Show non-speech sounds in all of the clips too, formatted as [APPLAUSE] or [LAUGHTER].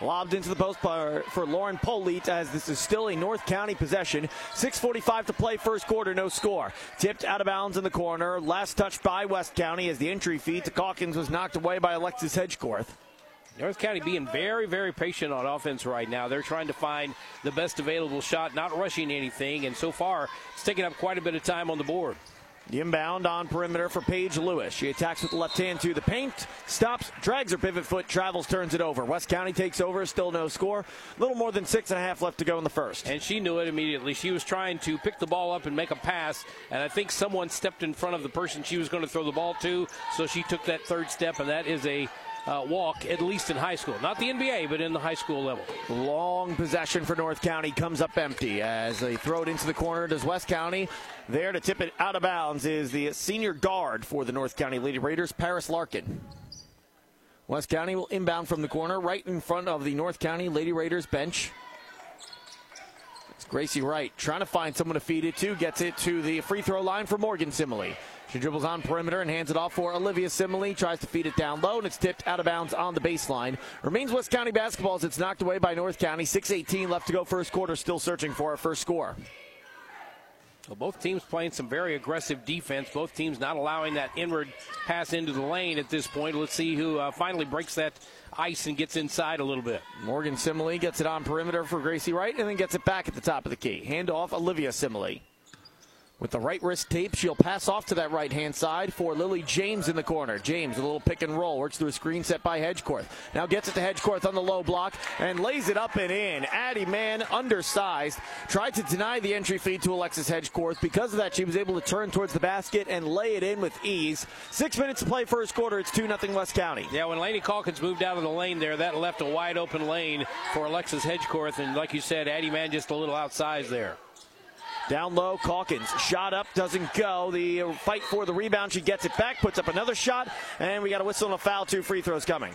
Lobbed into the post for, for Lauren Polite as this is still a North County possession. 6.45 to play, first quarter, no score. Tipped out of bounds in the corner. Last touch by West County as the entry feed to Calkins was knocked away by Alexis Hedgecorth. North County being very, very patient on offense right now. They're trying to find the best available shot, not rushing anything, and so far it's taking up quite a bit of time on the board. The inbound on perimeter for Paige Lewis. She attacks with the left hand to the paint, stops, drags her pivot foot, travels, turns it over. West County takes over, still no score. Little more than six and a half left to go in the first. And she knew it immediately. She was trying to pick the ball up and make a pass, and I think someone stepped in front of the person she was going to throw the ball to, so she took that third step, and that is a uh, walk, at least in high school. Not the NBA, but in the high school level. Long possession for North County comes up empty as they throw it into the corner. Does West County there to tip it out of bounds is the senior guard for the North County Lady Raiders, Paris Larkin. West County will inbound from the corner right in front of the North County Lady Raiders bench. It's Gracie Wright trying to find someone to feed it to. Gets it to the free throw line for Morgan Simile. She dribbles on perimeter and hands it off for Olivia Simile. Tries to feed it down low, and it's tipped out of bounds on the baseline. Remains West County basketball as it's knocked away by North County. 6.18 left to go first quarter. Still searching for a first score. Well, both teams playing some very aggressive defense. Both teams not allowing that inward pass into the lane at this point. Let's see who uh, finally breaks that ice and gets inside a little bit. Morgan Simile gets it on perimeter for Gracie Wright and then gets it back at the top of the key. Hand off Olivia Simile. With the right wrist tape, she'll pass off to that right hand side for Lily James in the corner. James, a little pick and roll, works through a screen set by Hedgecorth. Now gets it to Hedgecorth on the low block and lays it up and in. Addie Mann, undersized, tried to deny the entry feed to Alexis Hedgecorth. Because of that, she was able to turn towards the basket and lay it in with ease. Six minutes to play first quarter. It's 2 0 West County. Yeah, when Laney Calkins moved out of the lane there, that left a wide open lane for Alexis Hedgecorth. And like you said, Addie Mann just a little outsized there. Down low, Calkins. Shot up, doesn't go. The fight for the rebound. She gets it back, puts up another shot, and we got a whistle and a foul. Two free throws coming.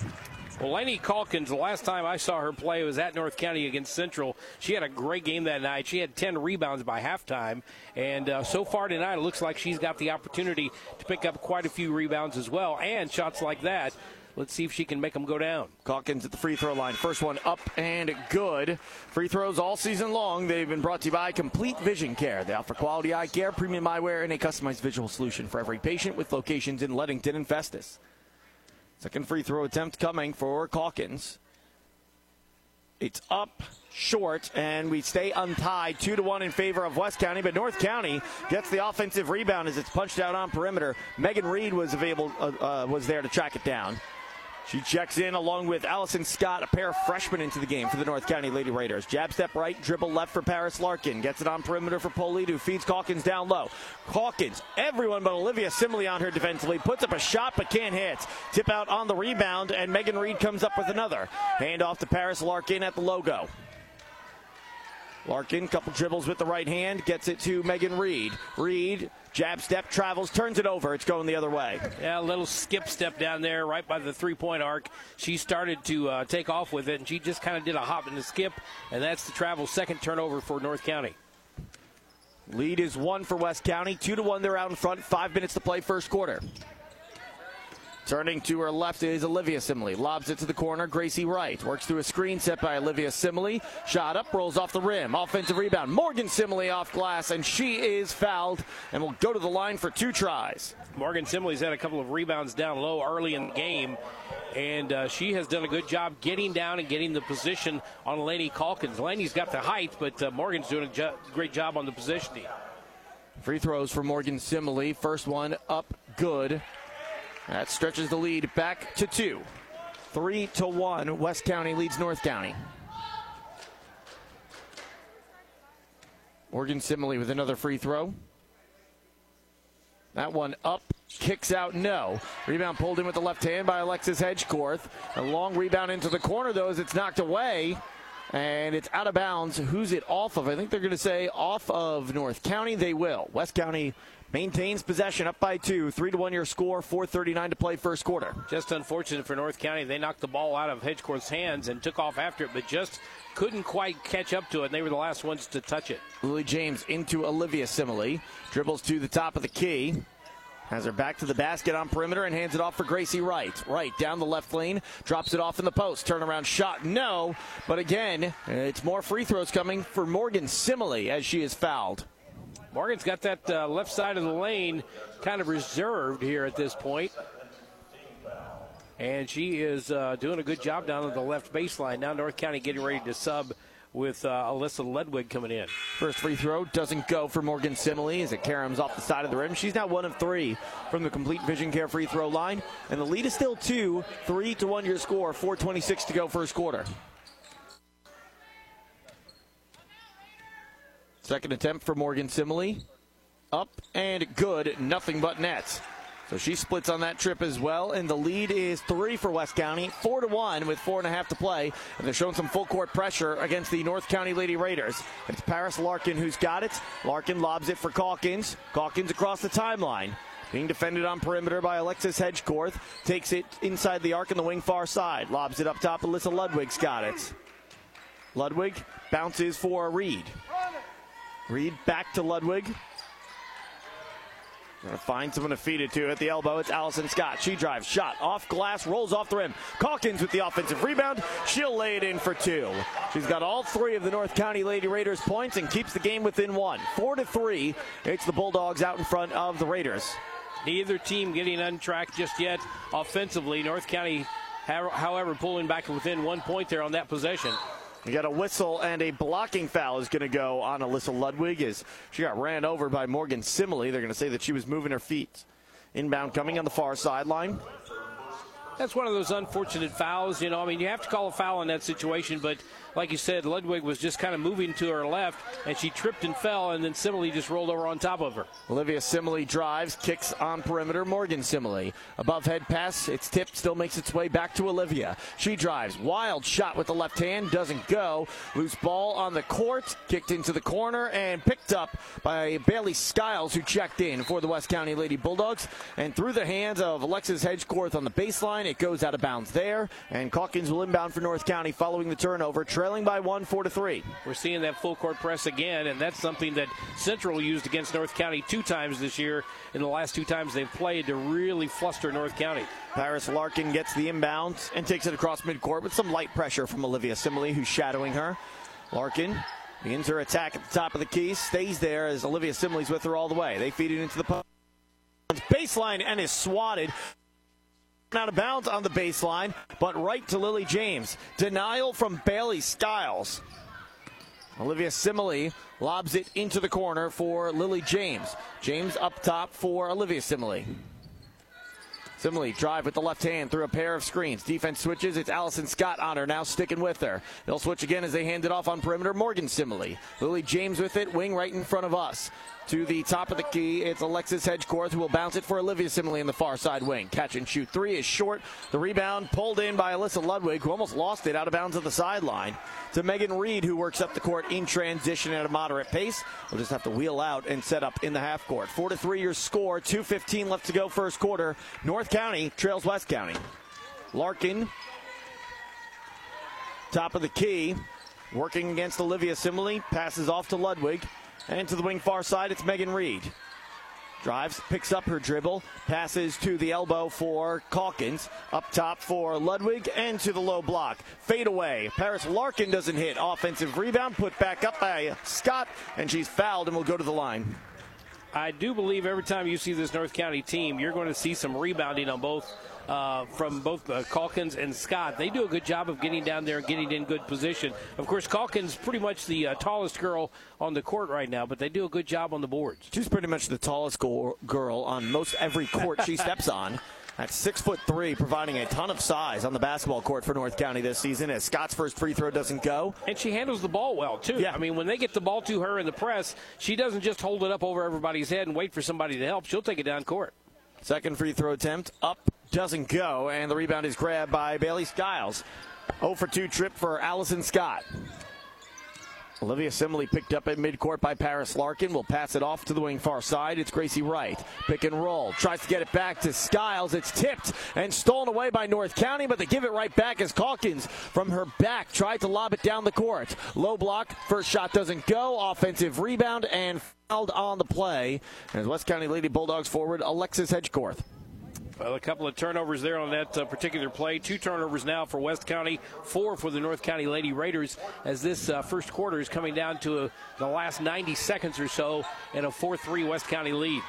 Well, Laney Calkins, the last time I saw her play was at North County against Central. She had a great game that night. She had 10 rebounds by halftime. And uh, so far tonight, it looks like she's got the opportunity to pick up quite a few rebounds as well and shots like that. Let's see if she can make them go down. Calkins at the free throw line. First one up and good. Free throws all season long. They've been brought to you by Complete Vision Care. They offer quality eye care, premium eyewear, and a customized visual solution for every patient with locations in Leadington and Festus. Second free throw attempt coming for Calkins. It's up short, and we stay untied, two to one in favor of West County. But North County gets the offensive rebound as it's punched out on perimeter. Megan Reed was available, uh, uh, was there to track it down. She checks in along with Allison Scott, a pair of freshmen into the game for the North County Lady Raiders. Jab step right, dribble left for Paris Larkin. Gets it on perimeter for Polite, who feeds Calkins down low. Calkins, everyone but Olivia Simley on her defensively, puts up a shot but can't hit. Tip out on the rebound, and Megan Reed comes up with another. Hand off to Paris Larkin at the logo. Larkin, couple dribbles with the right hand, gets it to Megan Reed. Reed, jab step, travels, turns it over. It's going the other way. Yeah, a little skip step down there right by the three point arc. She started to uh, take off with it, and she just kind of did a hop and a skip, and that's the travel second turnover for North County. Lead is one for West County. Two to one, they're out in front. Five minutes to play first quarter. Turning to her left is Olivia Simile. Lobs it to the corner. Gracie Wright works through a screen set by Olivia Simile. Shot up, rolls off the rim. Offensive rebound. Morgan Simile off glass, and she is fouled and will go to the line for two tries. Morgan Simile's had a couple of rebounds down low early in the game, and uh, she has done a good job getting down and getting the position on Laney Calkins. Laney's got the height, but uh, Morgan's doing a jo- great job on the positioning. Free throws for Morgan Simile. First one up, good. That stretches the lead back to two. Three to one. West County leads North County. Morgan Simile with another free throw. That one up, kicks out, no. Rebound pulled in with the left hand by Alexis Hedgecorth. A long rebound into the corner, though, as it's knocked away. And it's out of bounds. Who's it off of? I think they're going to say off of North County. They will. West County maintains possession up by two. Three to one your score, 439 to play first quarter. Just unfortunate for North County. They knocked the ball out of Hedgecorth's hands and took off after it, but just couldn't quite catch up to it. And they were the last ones to touch it. Lily James into Olivia Simile. Dribbles to the top of the key. Has her back to the basket on perimeter and hands it off for Gracie Wright. Wright down the left lane, drops it off in the post. Turnaround shot, no. But again, it's more free throws coming for Morgan Simile as she is fouled. Morgan's got that uh, left side of the lane kind of reserved here at this point. And she is uh, doing a good job down at the left baseline. Now North County getting ready to sub with uh, Alyssa Ludwig coming in. First free throw doesn't go for Morgan Simile as it caroms off the side of the rim. She's now one of three from the complete vision care free throw line. And the lead is still two, three to one your score, 426 to go first quarter. Second attempt for Morgan Simile. Up and good, nothing but nets. So she splits on that trip as well, and the lead is three for West County, four to one with four and a half to play. And they're showing some full court pressure against the North County Lady Raiders. It's Paris Larkin who's got it. Larkin lobs it for Calkins. Calkins across the timeline. Being defended on perimeter by Alexis Hedgecorth. Takes it inside the arc in the wing far side. Lobs it up top. Alyssa Ludwig's got it. Ludwig bounces for Reed. Reed back to Ludwig. Gonna find someone to feed it to at the elbow. It's Allison Scott. She drives, shot off glass, rolls off the rim. Calkins with the offensive rebound. She'll lay it in for two. She's got all three of the North County Lady Raiders points and keeps the game within one. Four to three. It's the Bulldogs out in front of the Raiders. Neither team getting untracked just yet offensively. North County, however, pulling back within one point there on that possession. We got a whistle and a blocking foul is going to go on Alyssa Ludwig as she got ran over by Morgan Simile. They're going to say that she was moving her feet. Inbound coming on the far sideline. That's one of those unfortunate fouls. You know, I mean, you have to call a foul in that situation, but like you said, Ludwig was just kind of moving to her left, and she tripped and fell, and then Simile just rolled over on top of her. Olivia Simile drives, kicks on perimeter. Morgan Simile. Above head pass, it's tipped, still makes its way back to Olivia. She drives, wild shot with the left hand, doesn't go. Loose ball on the court, kicked into the corner, and picked up by Bailey Skiles, who checked in for the West County Lady Bulldogs. And through the hands of Alexis Hedgecorth on the baseline, it goes out of bounds there. And Calkins will inbound for North County following the turnover trailing by one, four to three. We're seeing that full court press again, and that's something that Central used against North County two times this year. In the last two times they've played to really fluster North County. Paris Larkin gets the inbound and takes it across midcourt with some light pressure from Olivia Simile, who's shadowing her. Larkin begins her attack at the top of the key, stays there as Olivia Simile's with her all the way. They feed it into the post. baseline and is swatted out of bounds on the baseline, but right to Lily James. Denial from Bailey Skiles. Olivia Simile lobs it into the corner for Lily James. James up top for Olivia Simile. Simile drive with the left hand through a pair of screens. Defense switches. It's Allison Scott on her now, sticking with her. They'll switch again as they hand it off on perimeter. Morgan Simile. Lily James with it, wing right in front of us to the top of the key. It's Alexis Hedgecorth who will bounce it for Olivia Simile in the far side wing. Catch and shoot three is short. The rebound pulled in by Alyssa Ludwig, who almost lost it out of bounds at the sideline. To Megan Reed, who works up the court in transition at a moderate pace. We'll just have to wheel out and set up in the half court. Four to three your score. 2.15 left to go first quarter. North County trails West County. Larkin, top of the key, working against Olivia Simile, passes off to Ludwig. And to the wing far side, it's Megan Reed. Drives, picks up her dribble, passes to the elbow for Calkins. Up top for Ludwig and to the low block. Fade away. Paris Larkin doesn't hit. Offensive rebound put back up by Scott, and she's fouled and will go to the line. I do believe every time you see this North County team, you're going to see some rebounding on both uh, from both uh, Calkins and Scott. They do a good job of getting down there and getting in good position. Of course, Calkins is pretty much the uh, tallest girl on the court right now, but they do a good job on the boards. She's pretty much the tallest go- girl on most every court she steps on. At six foot three, providing a ton of size on the basketball court for North County this season. As Scott's first free throw doesn't go, and she handles the ball well too. Yeah. I mean, when they get the ball to her in the press, she doesn't just hold it up over everybody's head and wait for somebody to help. She'll take it down court. Second free throw attempt up doesn't go, and the rebound is grabbed by Bailey Skiles. 0 for 2 trip for Allison Scott. Olivia Simley picked up at midcourt by Paris Larkin. Will pass it off to the wing far side. It's Gracie Wright. Pick and roll. Tries to get it back to Skiles. It's tipped and stolen away by North County, but they give it right back as Calkins from her back tried to lob it down the court. Low block. First shot doesn't go. Offensive rebound and fouled on the play. As West County Lady Bulldogs forward Alexis Hedgecorth. Well, a couple of turnovers there on that uh, particular play. Two turnovers now for West County, four for the North County Lady Raiders, as this uh, first quarter is coming down to uh, the last 90 seconds or so in a 4 3 West County lead.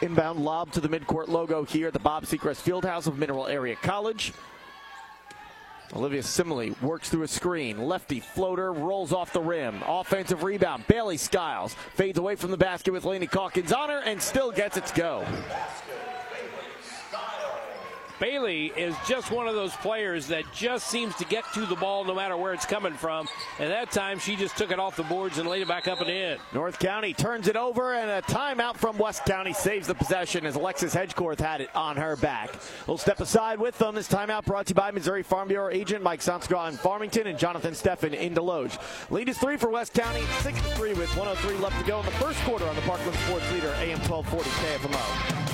Inbound lob to the midcourt logo here at the Bob Sechrest Fieldhouse of Mineral Area College. Olivia Simile works through a screen. Lefty floater rolls off the rim. Offensive rebound. Bailey Skiles fades away from the basket with Laney Calkins on her and still gets it to go. Bailey is just one of those players that just seems to get to the ball no matter where it's coming from. And that time she just took it off the boards and laid it back up and in. North County turns it over and a timeout from West County saves the possession as Alexis Hedgecorth had it on her back. We'll step aside with them. This timeout brought to you by Missouri Farm Bureau agent Mike Sansagra in Farmington and Jonathan Steffen in Desloge. Lead is three for West County, 6-3 with 103 left to go in the first quarter on the Parkland Sports Leader AM 1240 KFMO.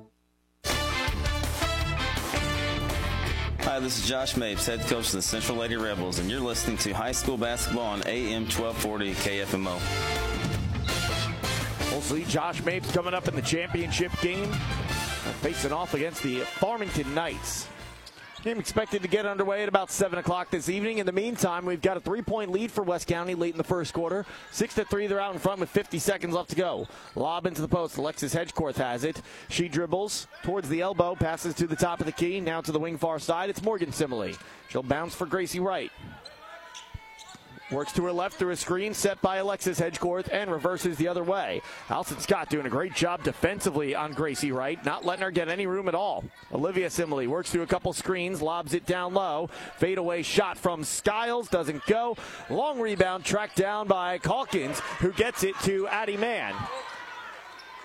Hi, this is Josh Mapes, head coach of the Central Lady Rebels, and you're listening to high school basketball on AM 1240 KFMO. We'll see Josh Mapes coming up in the championship game, facing off against the Farmington Knights. Game expected to get underway at about 7 o'clock this evening. In the meantime, we've got a three point lead for West County late in the first quarter. 6 to 3, they're out in front with 50 seconds left to go. Lob into the post. Alexis Hedgecorth has it. She dribbles towards the elbow, passes to the top of the key, now to the wing far side. It's Morgan Simile. She'll bounce for Gracie Wright. Works to her left through a screen set by Alexis Hedgecorth and reverses the other way. Allison Scott doing a great job defensively on Gracie Wright, not letting her get any room at all. Olivia Simile works through a couple screens, lobs it down low. Fadeaway shot from Skiles doesn't go. Long rebound tracked down by Calkins, who gets it to Addie Mann.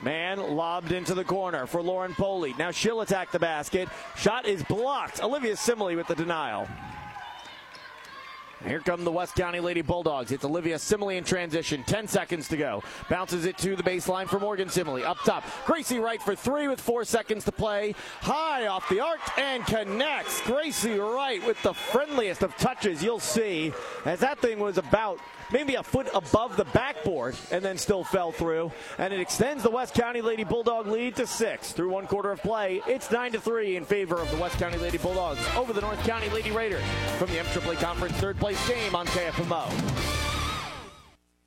Man lobbed into the corner for Lauren Poley. Now she'll attack the basket. Shot is blocked. Olivia Simile with the denial. Here come the West County Lady Bulldogs. It's Olivia Simile in transition. 10 seconds to go. Bounces it to the baseline for Morgan Simile. Up top, Gracie Wright for three with four seconds to play. High off the arc and connects. Gracie Wright with the friendliest of touches you'll see as that thing was about maybe a foot above the backboard and then still fell through. And it extends the West County Lady Bulldog lead to six through one quarter of play. It's nine to three in favor of the West County Lady Bulldogs over the North County Lady Raiders from the MAAA Conference third place game on KFMO.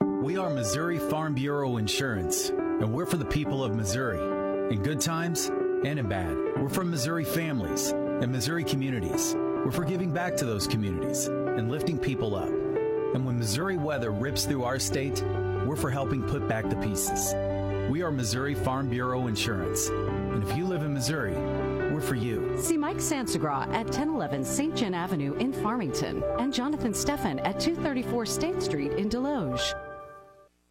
We are Missouri Farm Bureau Insurance, and we're for the people of Missouri. In good times and in bad. We're for Missouri families and Missouri communities. We're for giving back to those communities and lifting people up. And when Missouri weather rips through our state, we're for helping put back the pieces. We are Missouri Farm Bureau Insurance. And if you live in Missouri, we're for you. See Mike Sansagra at 1011 St. John Avenue in Farmington and Jonathan Steffen at 234 State Street in Desloge.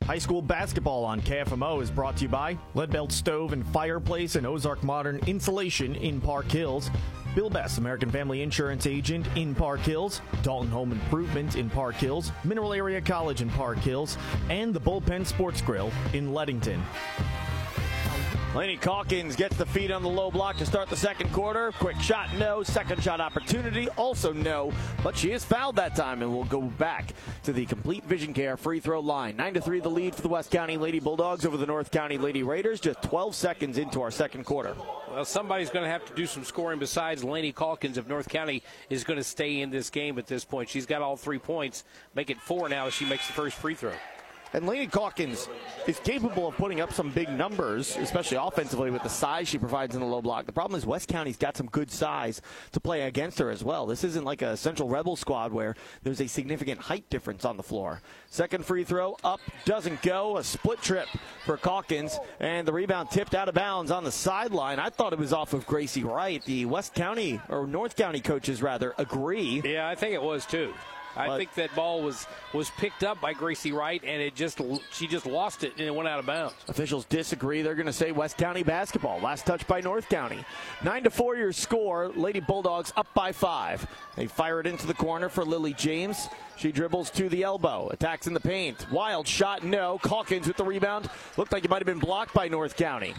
High school basketball on KFMO is brought to you by Leadbelt Stove and Fireplace and Ozark Modern Insulation in Park Hills. Bill Best, American Family Insurance Agent in Park Hills, Dalton Home Improvement in Park Hills, Mineral Area College in Park Hills, and the Bullpen Sports Grill in Leadington. Laney Calkins gets the feed on the low block to start the second quarter. Quick shot, no. Second shot opportunity, also no. But she is fouled that time and will go back to the complete vision care free throw line. 9 to 3 the lead for the West County Lady Bulldogs over the North County Lady Raiders. Just 12 seconds into our second quarter. Well, somebody's going to have to do some scoring besides Laney Calkins if North County is going to stay in this game at this point. She's got all three points. Make it four now as she makes the first free throw. And Laney Calkins is capable of putting up some big numbers, especially offensively with the size she provides in the low block. The problem is West County's got some good size to play against her as well. This isn't like a Central Rebel squad where there's a significant height difference on the floor. Second free throw up, doesn't go. A split trip for Calkins, and the rebound tipped out of bounds on the sideline. I thought it was off of Gracie Wright. The West County, or North County coaches rather, agree. Yeah, I think it was too. I But- think that ball was was picked up by Gracie Wright, and it just she just lost it and it went out of bounds. Officials disagree. They're going to say West County basketball. Last touch by North County. Nine to four your score. Lady Bulldogs up by five. They fire it into the corner for Lily James. She dribbles to the elbow. Attacks in the paint. Wild shot, no. Calkins with the rebound. Looked like it might have been blocked by North County.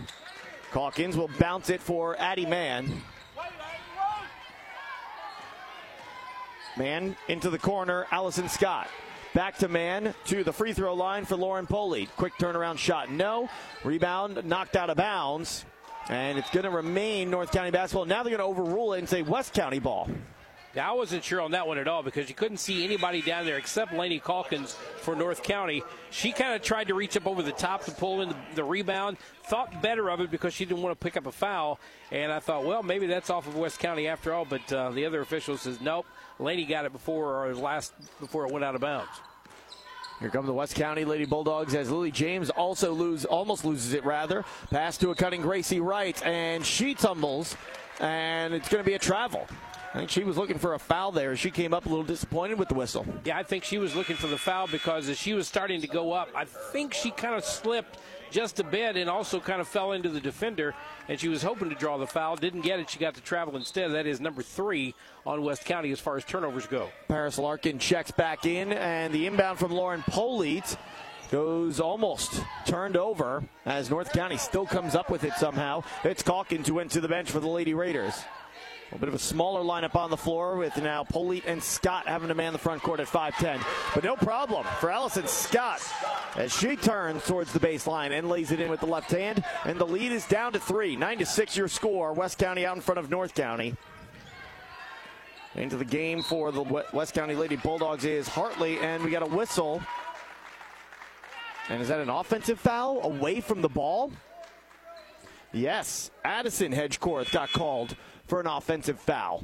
Calkins will bounce it for Addie Mann. Mann into the corner. Allison Scott. Back to Mann to the free throw line for Lauren Poley. Quick turnaround shot, no. Rebound knocked out of bounds. And it's going to remain North County basketball. Now they're going to overrule it and say West County ball. Yeah, I wasn't sure on that one at all because you couldn't see anybody down there except Laney Calkins for North County. She kind of tried to reach up over the top to pull in the, the rebound. Thought better of it because she didn't want to pick up a foul. And I thought, well, maybe that's off of West County after all. But uh, the other official says, nope, Laney got it before or last before it went out of bounds. Here come the West County Lady Bulldogs as Lily James also lose, almost loses it rather. Pass to a cutting Gracie Wright, and she tumbles, and it's going to be a travel. I think she was looking for a foul there. She came up a little disappointed with the whistle. Yeah, I think she was looking for the foul because as she was starting to go up, I think she kind of slipped just a bit and also kind of fell into the defender. And she was hoping to draw the foul, didn't get it. She got to travel instead. That is number three on West County as far as turnovers go. Paris Larkin checks back in, and the inbound from Lauren Polite goes almost turned over as North County still comes up with it somehow. It's Calkins who went to the bench for the Lady Raiders. A bit of a smaller lineup on the floor with now Polite and Scott having to man the front court at 5'10. But no problem for Allison Scott as she turns towards the baseline and lays it in with the left hand. And the lead is down to three. 9 to 6 your score. West County out in front of North County. Into the game for the West County Lady Bulldogs is Hartley, and we got a whistle. And is that an offensive foul away from the ball? Yes, Addison Hedgecorth got called for an offensive foul.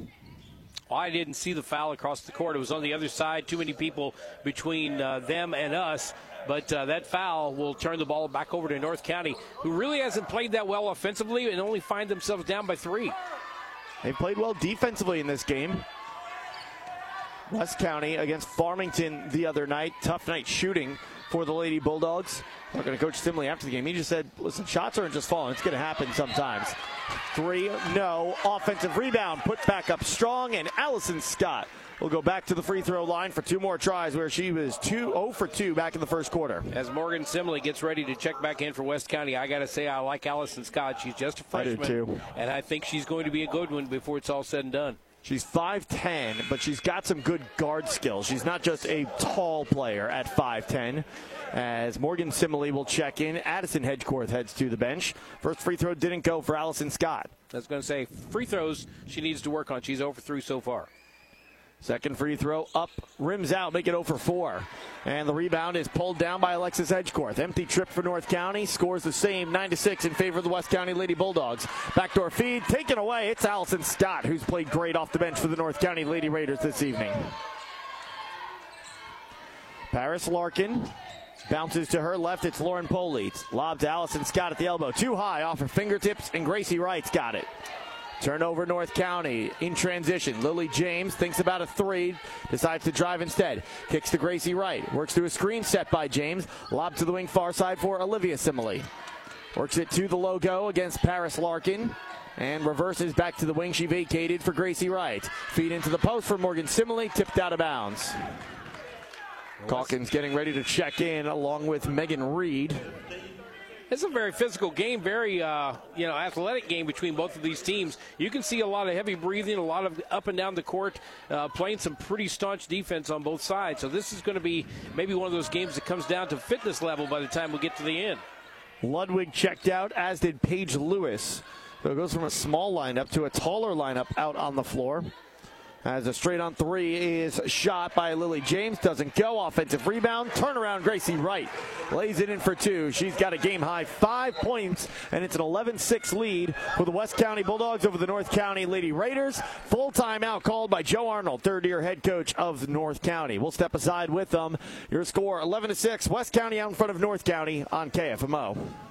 I didn't see the foul across the court. It was on the other side. Too many people between uh, them and us. But uh, that foul will turn the ball back over to North County, who really hasn't played that well offensively and only find themselves down by three. They played well defensively in this game. West County against Farmington the other night. Tough night shooting for the Lady Bulldogs. We're going to coach Simley after the game. He just said, listen, shots aren't just falling. It's going to happen sometimes. Three, no. Offensive rebound put back up strong, and Allison Scott will go back to the free throw line for two more tries where she was 2 0 for 2 back in the first quarter. As Morgan Simley gets ready to check back in for West County, I got to say I like Allison Scott. She's just a I do freshman. too. And I think she's going to be a good one before it's all said and done. She's 5'10, but she's got some good guard skills. She's not just a tall player at 5'10. As Morgan Simile will check in, Addison Hedgecorth heads to the bench. First free throw didn't go for Allison Scott. I was going to say, free throws she needs to work on. She's over three so far. Second free throw up, rims out, make it 0 for 4. And the rebound is pulled down by Alexis Hedgecorth. Empty trip for North County, scores the same 9 to 6 in favor of the West County Lady Bulldogs. Backdoor feed taken away. It's Allison Scott, who's played great off the bench for the North County Lady Raiders this evening. Paris Larkin bounces to her left. It's Lauren Polite. Lob to Allison Scott at the elbow. Too high off her fingertips, and Gracie Wright's got it. Turnover North County in transition. Lily James thinks about a three, decides to drive instead. Kicks to Gracie Wright. Works through a screen set by James. Lob to the wing far side for Olivia Simile. Works it to the logo against Paris Larkin. And reverses back to the wing she vacated for Gracie Wright. Feed into the post for Morgan Simile, tipped out of bounds. Calkins getting ready to check in along with Megan Reed. It's a very physical game, very uh, you know athletic game between both of these teams. You can see a lot of heavy breathing, a lot of up and down the court, uh, playing some pretty staunch defense on both sides. So this is going to be maybe one of those games that comes down to fitness level by the time we get to the end. Ludwig checked out, as did Paige Lewis. So it goes from a small lineup to a taller lineup out on the floor. As a straight on three is shot by Lily James. Doesn't go. Offensive rebound. Turnaround. Gracie Wright lays it in for two. She's got a game high five points, and it's an 11 6 lead for the West County Bulldogs over the North County Lady Raiders. Full timeout called by Joe Arnold, third year head coach of North County. We'll step aside with them. Your score 11 6. West County out in front of North County on KFMO.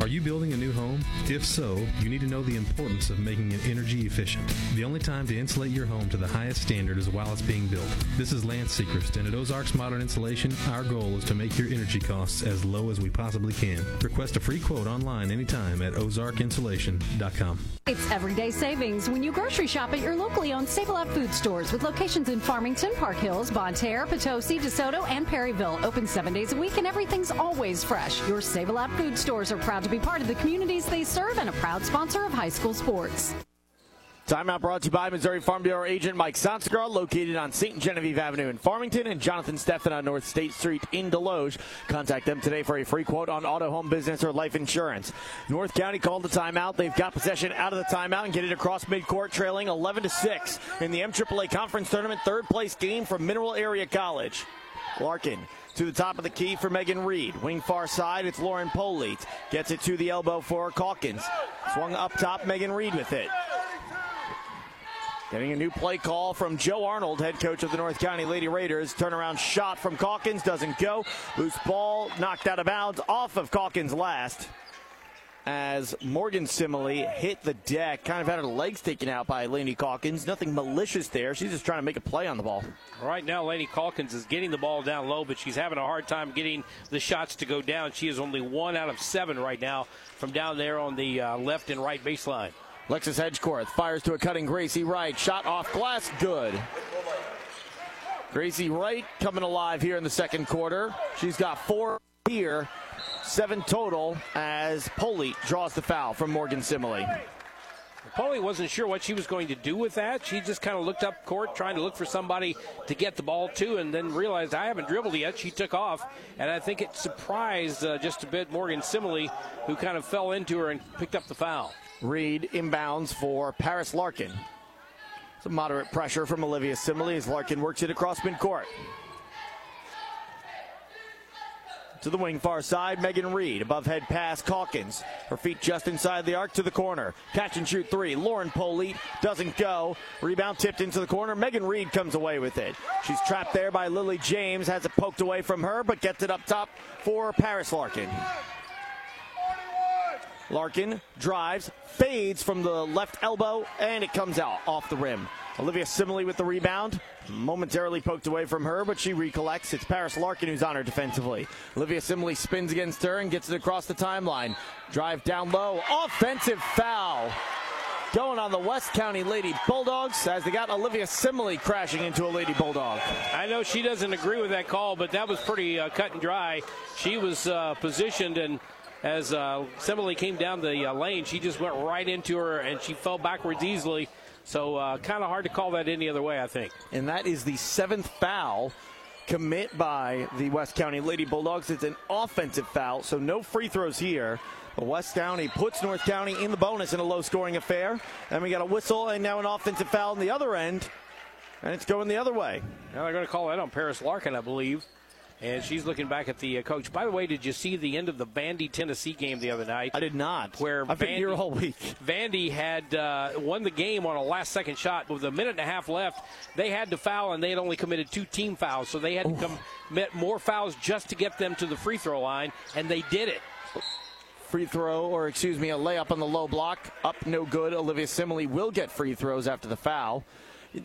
Are you building a new home? If so, you need to know the importance of making it energy efficient. The only time to insulate your home to the highest standard is while it's being built. This is Lance Sechrist, and at Ozarks Modern Insulation, our goal is to make your energy costs as low as we possibly can. Request a free quote online anytime at ozarkinsulation.com. It's everyday savings when you grocery shop at your locally owned Save a food stores with locations in Farmington, Park Hills, Bonne Terre, Potosi, DeSoto, and Perryville. Open seven days a week and everything's always fresh. Your Save a food stores are proud to be part of the communities they serve and a proud sponsor of high school sports. Timeout brought to you by Missouri Farm Bureau agent Mike Sansegraw, located on St. Genevieve Avenue in Farmington, and Jonathan Steffen on North State Street in Desloge. Contact them today for a free quote on auto, home business, or life insurance. North County called the timeout. They've got possession out of the timeout and get it across midcourt, trailing 11 to 6 in the MAAA Conference Tournament third place game from Mineral Area College. Larkin to the top of the key for Megan Reed. Wing far side, it's Lauren Polite. Gets it to the elbow for Calkins. Swung up top, Megan Reed with it. Getting a new play call from Joe Arnold, head coach of the North County Lady Raiders. Turnaround shot from Calkins doesn't go. Loose ball knocked out of bounds off of Calkins last. As Morgan Simile hit the deck, kind of had her legs taken out by Laney Calkins. Nothing malicious there. She's just trying to make a play on the ball. Right now, Laney Calkins is getting the ball down low, but she's having a hard time getting the shots to go down. She is only one out of seven right now from down there on the uh, left and right baseline. Lexus Hedgecorth fires to a cutting Gracie Wright. Shot off glass, good. Gracie Wright coming alive here in the second quarter. She's got four here, seven total as Polite draws the foul from Morgan Simile. Polly wasn't sure what she was going to do with that. She just kind of looked up court, trying to look for somebody to get the ball to, and then realized I haven't dribbled yet. She took off, and I think it surprised uh, just a bit Morgan Simile, who kind of fell into her and picked up the foul. Reed inbounds for Paris Larkin. Some moderate pressure from Olivia Simile as Larkin works it across midcourt. To the wing far side, Megan Reed. Above head pass, Calkins. Her feet just inside the arc to the corner. Catch and shoot three. Lauren Polite doesn't go. Rebound tipped into the corner. Megan Reed comes away with it. She's trapped there by Lily James. Has it poked away from her, but gets it up top for Paris Larkin. Larkin drives, fades from the left elbow, and it comes out off the rim. Olivia Simile with the rebound. Momentarily poked away from her, but she recollects. It's Paris Larkin who's on her defensively. Olivia Simile spins against her and gets it across the timeline. Drive down low. Offensive foul. Going on the West County Lady Bulldogs as they got Olivia Simile crashing into a Lady Bulldog. I know she doesn't agree with that call, but that was pretty uh, cut and dry. She was uh, positioned and as uh, Simile came down the uh, lane, she just went right into her and she fell backwards easily. So uh, kind of hard to call that any other way, I think. And that is the seventh foul commit by the West County Lady Bulldogs. It's an offensive foul, so no free throws here. But West County puts North County in the bonus in a low scoring affair. And we got a whistle and now an offensive foul on the other end. And it's going the other way. Now they're going to call that on Paris Larkin, I believe. And she's looking back at the uh, coach. By the way, did you see the end of the Vandy Tennessee game the other night? I did not. Where I've Vandy, been here all week. [LAUGHS] Vandy had uh, won the game on a last second shot with a minute and a half left. They had to foul, and they had only committed two team fouls, so they had to commit more fouls just to get them to the free throw line, and they did it. free throw, or excuse me, a layup on the low block. Up, no good. Olivia Simile will get free throws after the foul.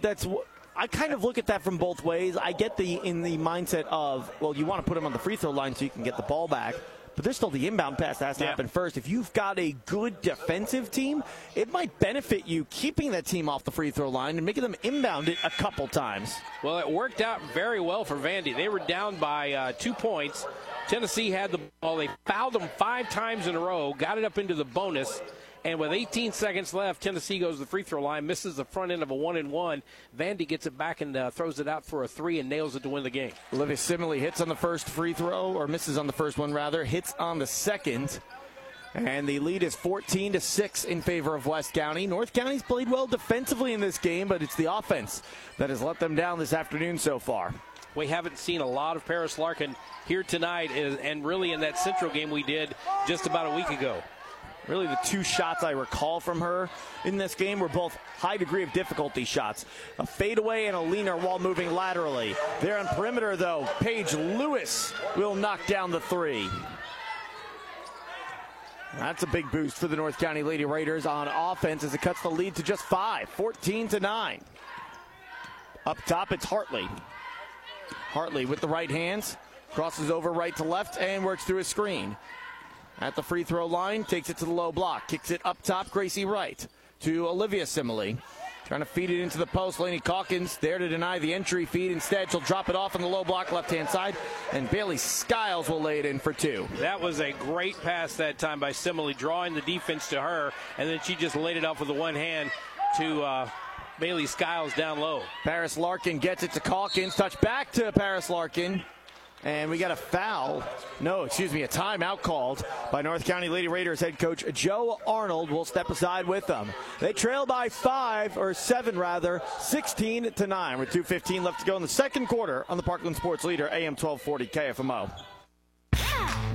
That's what. I kind of look at that from both ways. I get the in the mindset of, well, you want to put them on the free throw line so you can get the ball back. But there's still the inbound pass that has to Yeah. happen first. If you've got a good defensive team, it might benefit you keeping that team off the free throw line and making them inbound it a couple times. Well, it worked out very well for Vandy. They were down by uh, two points. Tennessee had the ball. They fouled them five times in a row, got it up into the bonus. And with 18 seconds left, Tennessee goes to the free throw line, misses the front end of a one and one. Vandy gets it back and uh, throws it out for a three and nails it to win the game. Olivia Simile hits on the first free throw, or misses on the first one rather, hits on the second. And the lead is 14 to 6 in favor of West County. North County's played well defensively in this game, but it's the offense that has let them down this afternoon so far. We haven't seen a lot of Paris Larkin here tonight, and and really in that Central game we did just about a week ago. Really, the two shots I recall from her in this game were both high degree of difficulty shots. A fadeaway and a leaner while moving laterally. There on perimeter, though, Paige Lewis will knock down the three. That's a big boost for the North County Lady Raiders on offense as it cuts the lead to just five, 14 to 9. Up top, it's Hartley. Hartley with the right hands, crosses over right to left, and works through a screen. At the free throw line, takes it to the low block, kicks it up top, Gracie Wright to Olivia Simile. Trying to feed it into the post. Laney Calkins there to deny the entry feed. Instead, she'll drop it off on the low block left hand side, and Bailey Skiles will lay it in for two. That was a great pass that time by Simile, drawing the defense to her, and then she just laid it off with the one hand to uh, Bailey Skiles down low. Paris Larkin gets it to Calkins. Touch back to Paris Larkin. And we got a foul. No, excuse me, a timeout called by North County Lady Raiders head coach Joe Arnold will step aside with them. They trail by five, or seven rather, 16 to 9, with 2.15 left to go in the second quarter on the Parkland Sports Leader, AM 1240 KFMO.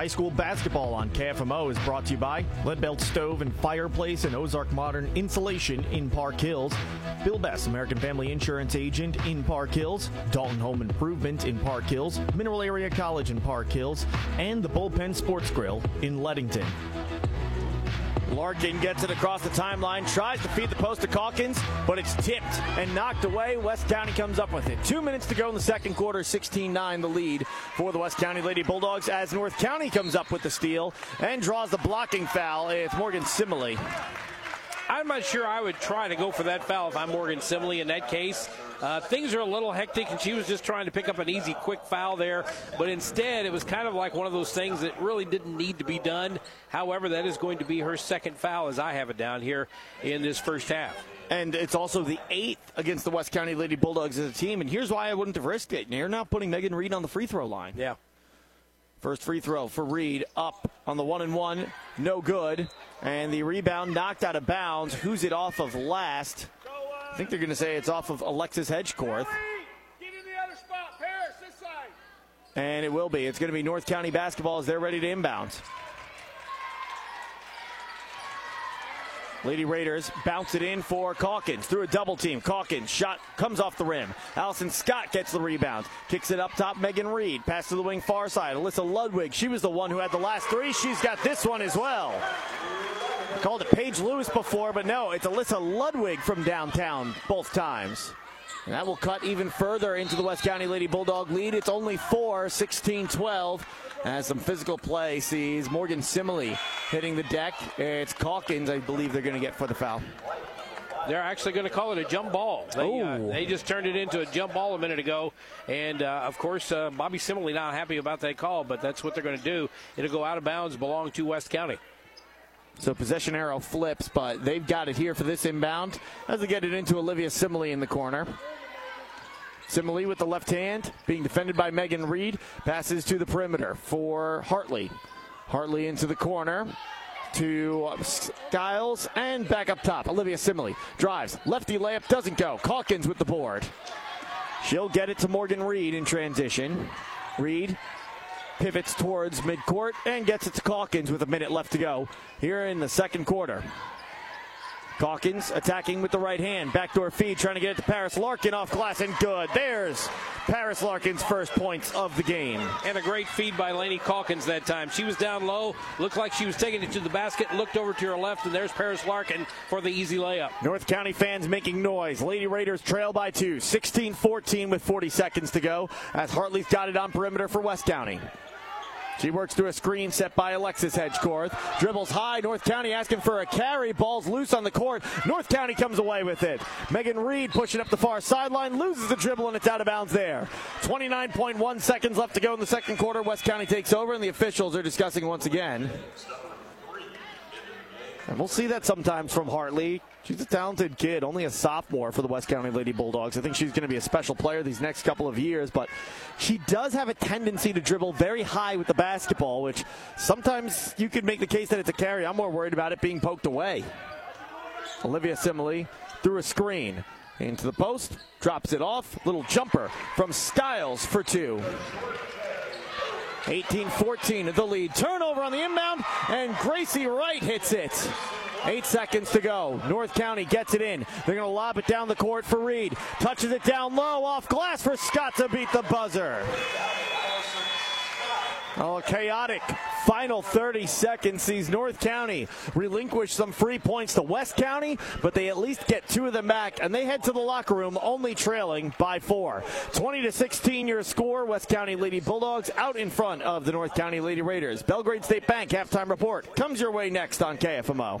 High school basketball on KFMO is brought to you by Leadbelt Stove and Fireplace and Ozark Modern Insulation in Park Hills, Bill Best, American Family Insurance Agent in Park Hills, Dalton Home Improvement in Park Hills, Mineral Area College in Park Hills, and the Bullpen Sports Grill in Leadington. Larkin gets it across the timeline, tries to feed the post to Calkins, but it's tipped and knocked away. West County comes up with it. Two minutes to go in the second quarter, 16 9 the lead for the West County Lady Bulldogs as North County comes up with the steal and draws the blocking foul. It's Morgan Simile. I'm not sure I would try to go for that foul if I'm Morgan Simley in that case. Uh, things are a little hectic, and she was just trying to pick up an easy, quick foul there. But instead, it was kind of like one of those things that really didn't need to be done. However, that is going to be her second foul, as I have it down here in this first half. And it's also the eighth against the West County Lady Bulldogs as a team. And here's why I wouldn't have risked it. You're now putting Megan Reed on the free throw line. Yeah. First free throw for Reed up on the one and one, no good. And the rebound knocked out of bounds. Who's it off of last? I think they're going to say it's off of Alexis Hedgecorth. And it will be. It's going to be North County basketball as they're ready to inbound. Lady Raiders bounce it in for Calkins through a double team. Calkins shot comes off the rim. Allison Scott gets the rebound. Kicks it up top. Megan Reed. Pass to the wing far side. Alyssa Ludwig. She was the one who had the last three. She's got this one as well. Called it Paige Lewis before, but no, it's Alyssa Ludwig from downtown both times. And that will cut even further into the West County Lady Bulldog lead. It's only four, 16 12. As some physical play sees Morgan Simile hitting the deck. It's Calkins, I believe they're going to get for the foul. They're actually going to call it a jump ball. They, uh, they just turned it into a jump ball a minute ago. And, uh, of course, uh, Bobby Simile not happy about that call, but that's what they're going to do. It'll go out of bounds, belong to West County. So possession arrow flips, but they've got it here for this inbound as they get it into Olivia Simile in the corner. Simile with the left hand, being defended by Megan Reed. Passes to the perimeter for Hartley. Hartley into the corner. to Skiles and back up top. Olivia Simile drives. Lefty layup doesn't go. Calkins with the board. She'll get it to Morgan Reed in transition. Reed pivots towards midcourt and gets it to Calkins with a minute left to go here in the second quarter. Calkins attacking with the right hand. Backdoor feed, trying to get it to Paris Larkin off glass, and good. There's Paris Larkin's first points of the game. And a great feed by Laney Calkins that time. She was down low, looked like she was taking it to the basket, looked over to her left, and there's Paris Larkin for the easy layup. North County fans making noise. Lady Raiders trail by two, 16 14 with 40 seconds to go, as Hartley's got it on perimeter for West County. She works through a screen set by Alexis Hedgecorth. Dribbles high. North County asking for a carry. Ball's loose on the court. North County comes away with it. Megan Reed pushing up the far sideline. Loses the dribble and it's out of bounds there. 29.1 seconds left to go in the second quarter. West County takes over and the officials are discussing once again. And we'll see that sometimes from Hartley. She's a talented kid, only a sophomore for the West County Lady Bulldogs. I think she's going to be a special player these next couple of years, but she does have a tendency to dribble very high with the basketball, which sometimes you could make the case that it's a carry. I'm more worried about it being poked away. Olivia Simile through a screen into the post, drops it off. Little jumper from Skiles for two. 18-14 the lead. Turnover on the inbound, and Gracie Wright hits it. Eight seconds to go. North County gets it in. They're going to lob it down the court for Reed. Touches it down low off glass for Scott to beat the buzzer. Oh, chaotic final 30 seconds sees North County relinquish some free points to West County, but they at least get two of them back, and they head to the locker room only trailing by four. 20 to 16 your score. West County Lady Bulldogs out in front of the North County Lady Raiders. Belgrade State Bank halftime report comes your way next on KFMO.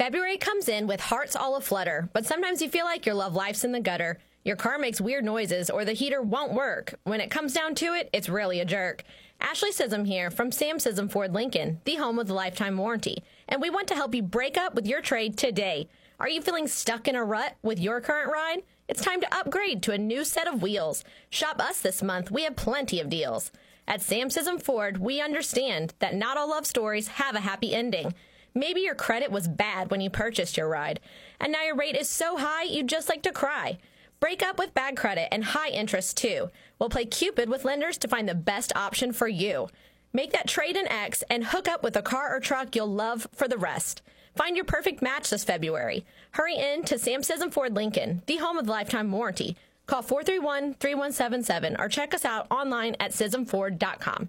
February comes in with hearts all aflutter, but sometimes you feel like your love life's in the gutter. Your car makes weird noises or the heater won't work. When it comes down to it, it's really a jerk. Ashley Scism here from Sam Scism Ford Lincoln, the home of the lifetime warranty. And we want to help you break up with your trade today. Are you feeling stuck in a rut with your current ride? It's time to upgrade to a new set of wheels. Shop us this month. We have plenty of deals. At Sam Scism Ford, we understand that not all love stories have a happy ending. Maybe your credit was bad when you purchased your ride, and now your rate is so high you'd just like to cry. Break up with bad credit and high interest too. We'll play Cupid with lenders to find the best option for you. Make that trade in X and hook up with a car or truck you'll love for the rest. Find your perfect match this February. Hurry in to Sam Scism Ford Lincoln, the home of lifetime warranty. Call 431 3177 or check us out online at ScismFord.com.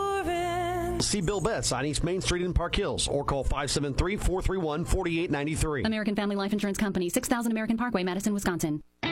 See Bill Betts on East Main Street in Park Hills or call 573 431 4893. American Family Life Insurance Company, 6000 American Parkway, Madison, Wisconsin.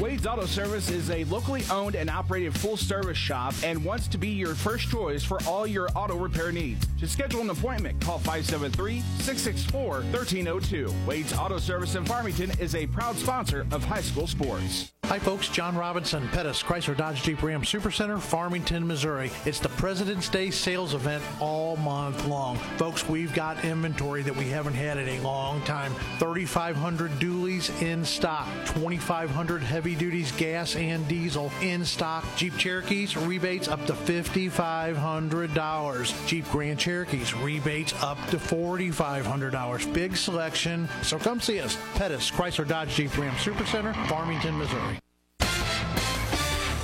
Wade's Auto Service is a locally owned and operated full service shop and wants to be your first choice for all your auto repair needs. To schedule an appointment, call 573 664 1302. Wade's Auto Service in Farmington is a proud sponsor of high school sports. Hi, folks. John Robinson, Pettis, Chrysler Dodge Jeep Ram Supercenter, Farmington, Missouri. It's the President's Day sales event all month long. Folks, we've got inventory that we haven't had in a long time. 3,500 dualies in stock, 2,500 heavy duties, gas and diesel in stock. Jeep Cherokees, rebates up to $5,500. Jeep Grand Cherokees, rebates up to $4,500. Big selection. So come see us. Pettis, Chrysler Dodge Jeep Ram Supercenter, Farmington, Missouri.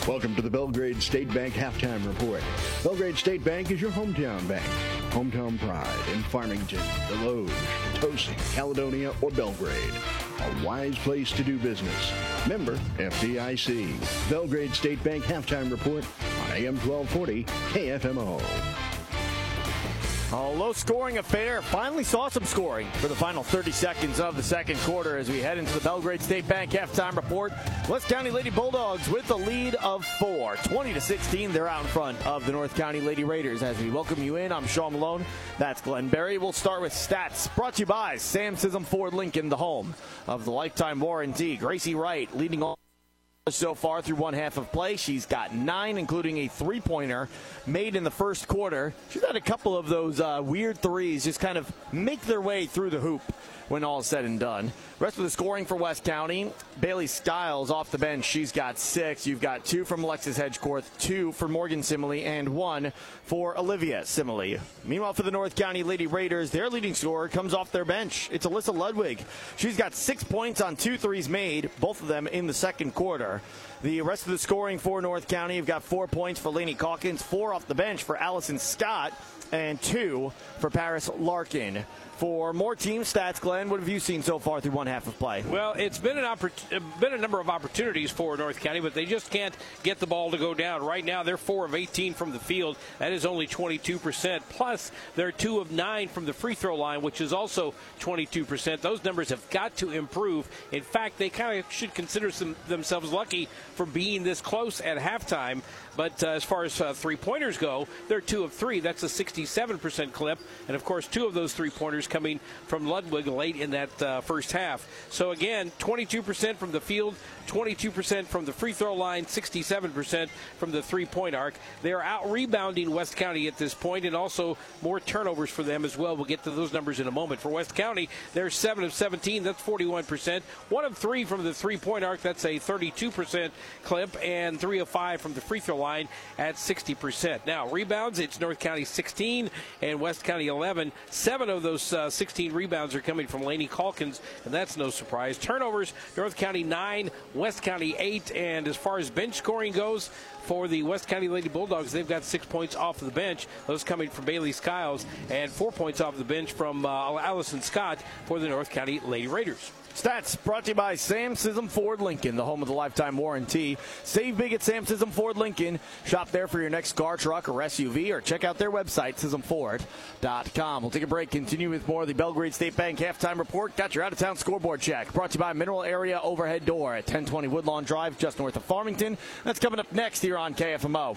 Welcome to the Belgrade State Bank Halftime Report. Belgrade State Bank is your hometown bank. Hometown pride in Farmington, Desloge, Potosi, Caledonia, or Belgrade. A wise place to do business. Member FDIC. Belgrade State Bank Halftime Report on AM 1240 KFMO. A low scoring affair. Finally saw some scoring for the final 30 seconds of the second quarter as we head into the Belgrade State Bank halftime report. West County Lady Bulldogs with a lead of four. 20 to 16, they're out in front of the North County Lady Raiders. As we welcome you in, I'm Sean Malone. That's Glenn Berry. We'll start with stats brought to you by Sam Scism Ford Lincoln, the home of the lifetime warranty. Gracie Wright leading all so far through one half of play. She's got nine, including a three pointer made in the first quarter. She's had a couple of those uh, weird threes just kind of make their way through the hoop when all is said and done. Rest of the scoring for West County Bailey Skiles off the bench. She's got six. You've got two from Alexis Hedgecorth, two for Morgan Simile, and one for Olivia Simile. Meanwhile, for the North County Lady Raiders, their leading scorer comes off their bench. It's Alyssa Ludwig. She's got six points on two threes made, both of them in the second quarter. The rest of the scoring for North County, you've got four points for Laney Calkins, four off the bench for Allison Scott, and two for Paris Larkin. For more team stats, Glenn, what have you seen so far through one half of play? Well, it's been an oppor- been a number of opportunities for North County, but they just can't get the ball to go down. Right now, they're four of 18 from the field. That is only 22 percent. Plus, they're two of nine from the free throw line, which is also 22 percent. Those numbers have got to improve. In fact, they kind of should consider some, themselves lucky for being this close at halftime. But uh, as far as uh, three pointers go, they're two of three. That's a 67% clip. And of course, two of those three pointers coming from Ludwig late in that uh, first half. So again, 22% from the field, 22% from the free throw line, 67% from the three point arc. They are out rebounding West County at this point, and also more turnovers for them as well. We'll get to those numbers in a moment. For West County, they're 7 of 17, that's 41%. 1 of 3 from the three point arc, that's a 32% clip, and 3 of 5 from the free throw line at 60%. Now, rebounds, it's North County 16 and West County 11. Seven of those uh, 16 rebounds are coming from Laney Calkins, and that's no surprise. Turnovers, North County 9, West County 8, and as far as bench scoring goes, for the West County Lady Bulldogs, they've got six points off the bench. Those coming from Bailey Skiles, and four points off the bench from uh, Allison Scott for the North County Lady Raiders. Stats brought to you by Sam Scism Ford Lincoln, the home of the lifetime warranty. Save big at Sam Scism Ford Lincoln. Shop there for your next car, truck, or SUV, or check out their website, ScismFord.com. We'll take a break, continue with more of the Belgrade State Bank halftime report. Got your out of town scoreboard check. Brought to you by Mineral Area Overhead Door at 1020 Woodlawn Drive, just north of Farmington. That's coming up next here on KFMO.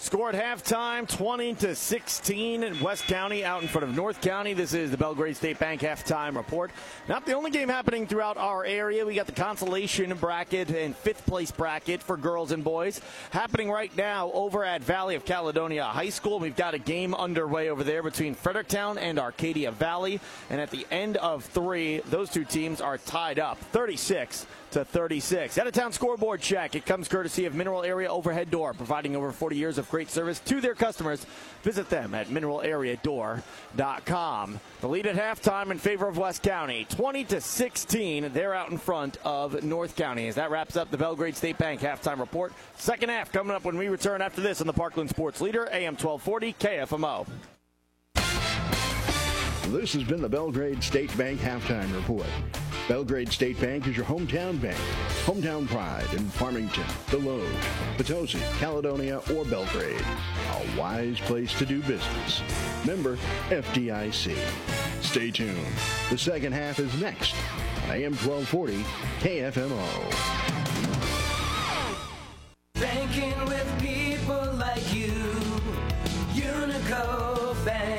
Score at halftime, 20 to 16 in West County out in front of North County. This is the Belgrade State Bank halftime report. Not the only game happening throughout our area. We got the consolation bracket and fifth place bracket for girls and boys happening right now over at Valley of Caledonia High School. We've got a game underway over there between Fredericktown and Arcadia Valley. And at the end of three, those two teams are tied up 36 to 36. Out of town scoreboard check. It comes courtesy of Mineral Area Overhead Door, providing over 40 years of great service to their customers. Visit them at mineralareadoor.com. The lead at halftime in favor of West County, 20 to 16. They're out in front of North County. As that wraps up the Belgrade State Bank halftime report. Second half coming up when we return after this on the Parkland Sports Leader, AM 1240 KFMO. This has been the Belgrade State Bank halftime report. Belgrade State Bank is your hometown bank. Hometown pride in Farmington, Desloge, Potosi, Caledonia, or Belgrade. A wise place to do business. Member FDIC. Stay tuned. The second half is next on AM 1240 KFMO. Banking with people like you. Unico Bank.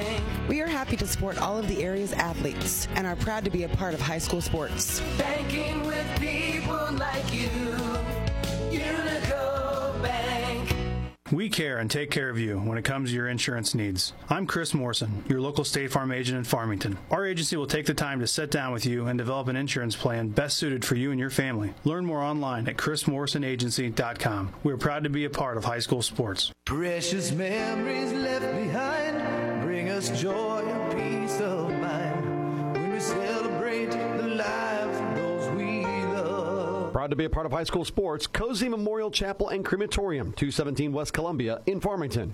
We are happy to support all of the area's athletes and are proud to be a part of high school sports. Banking with people like you. Unico Bank. We care and take care of you when it comes to your insurance needs. I'm Chris Morrison, your local State Farm agent in Farmington. Our agency will take the time to sit down with you and develop an insurance plan best suited for you and your family. Learn more online at chrismorrisonagency.com. We are proud to be a part of high school sports. Precious memories left behind bring us joy and peace of mind when we celebrate the lives of those we love. Proud to be a part of high school sports, Cozean Memorial Chapel and Crematorium, 217 West Columbia in Farmington.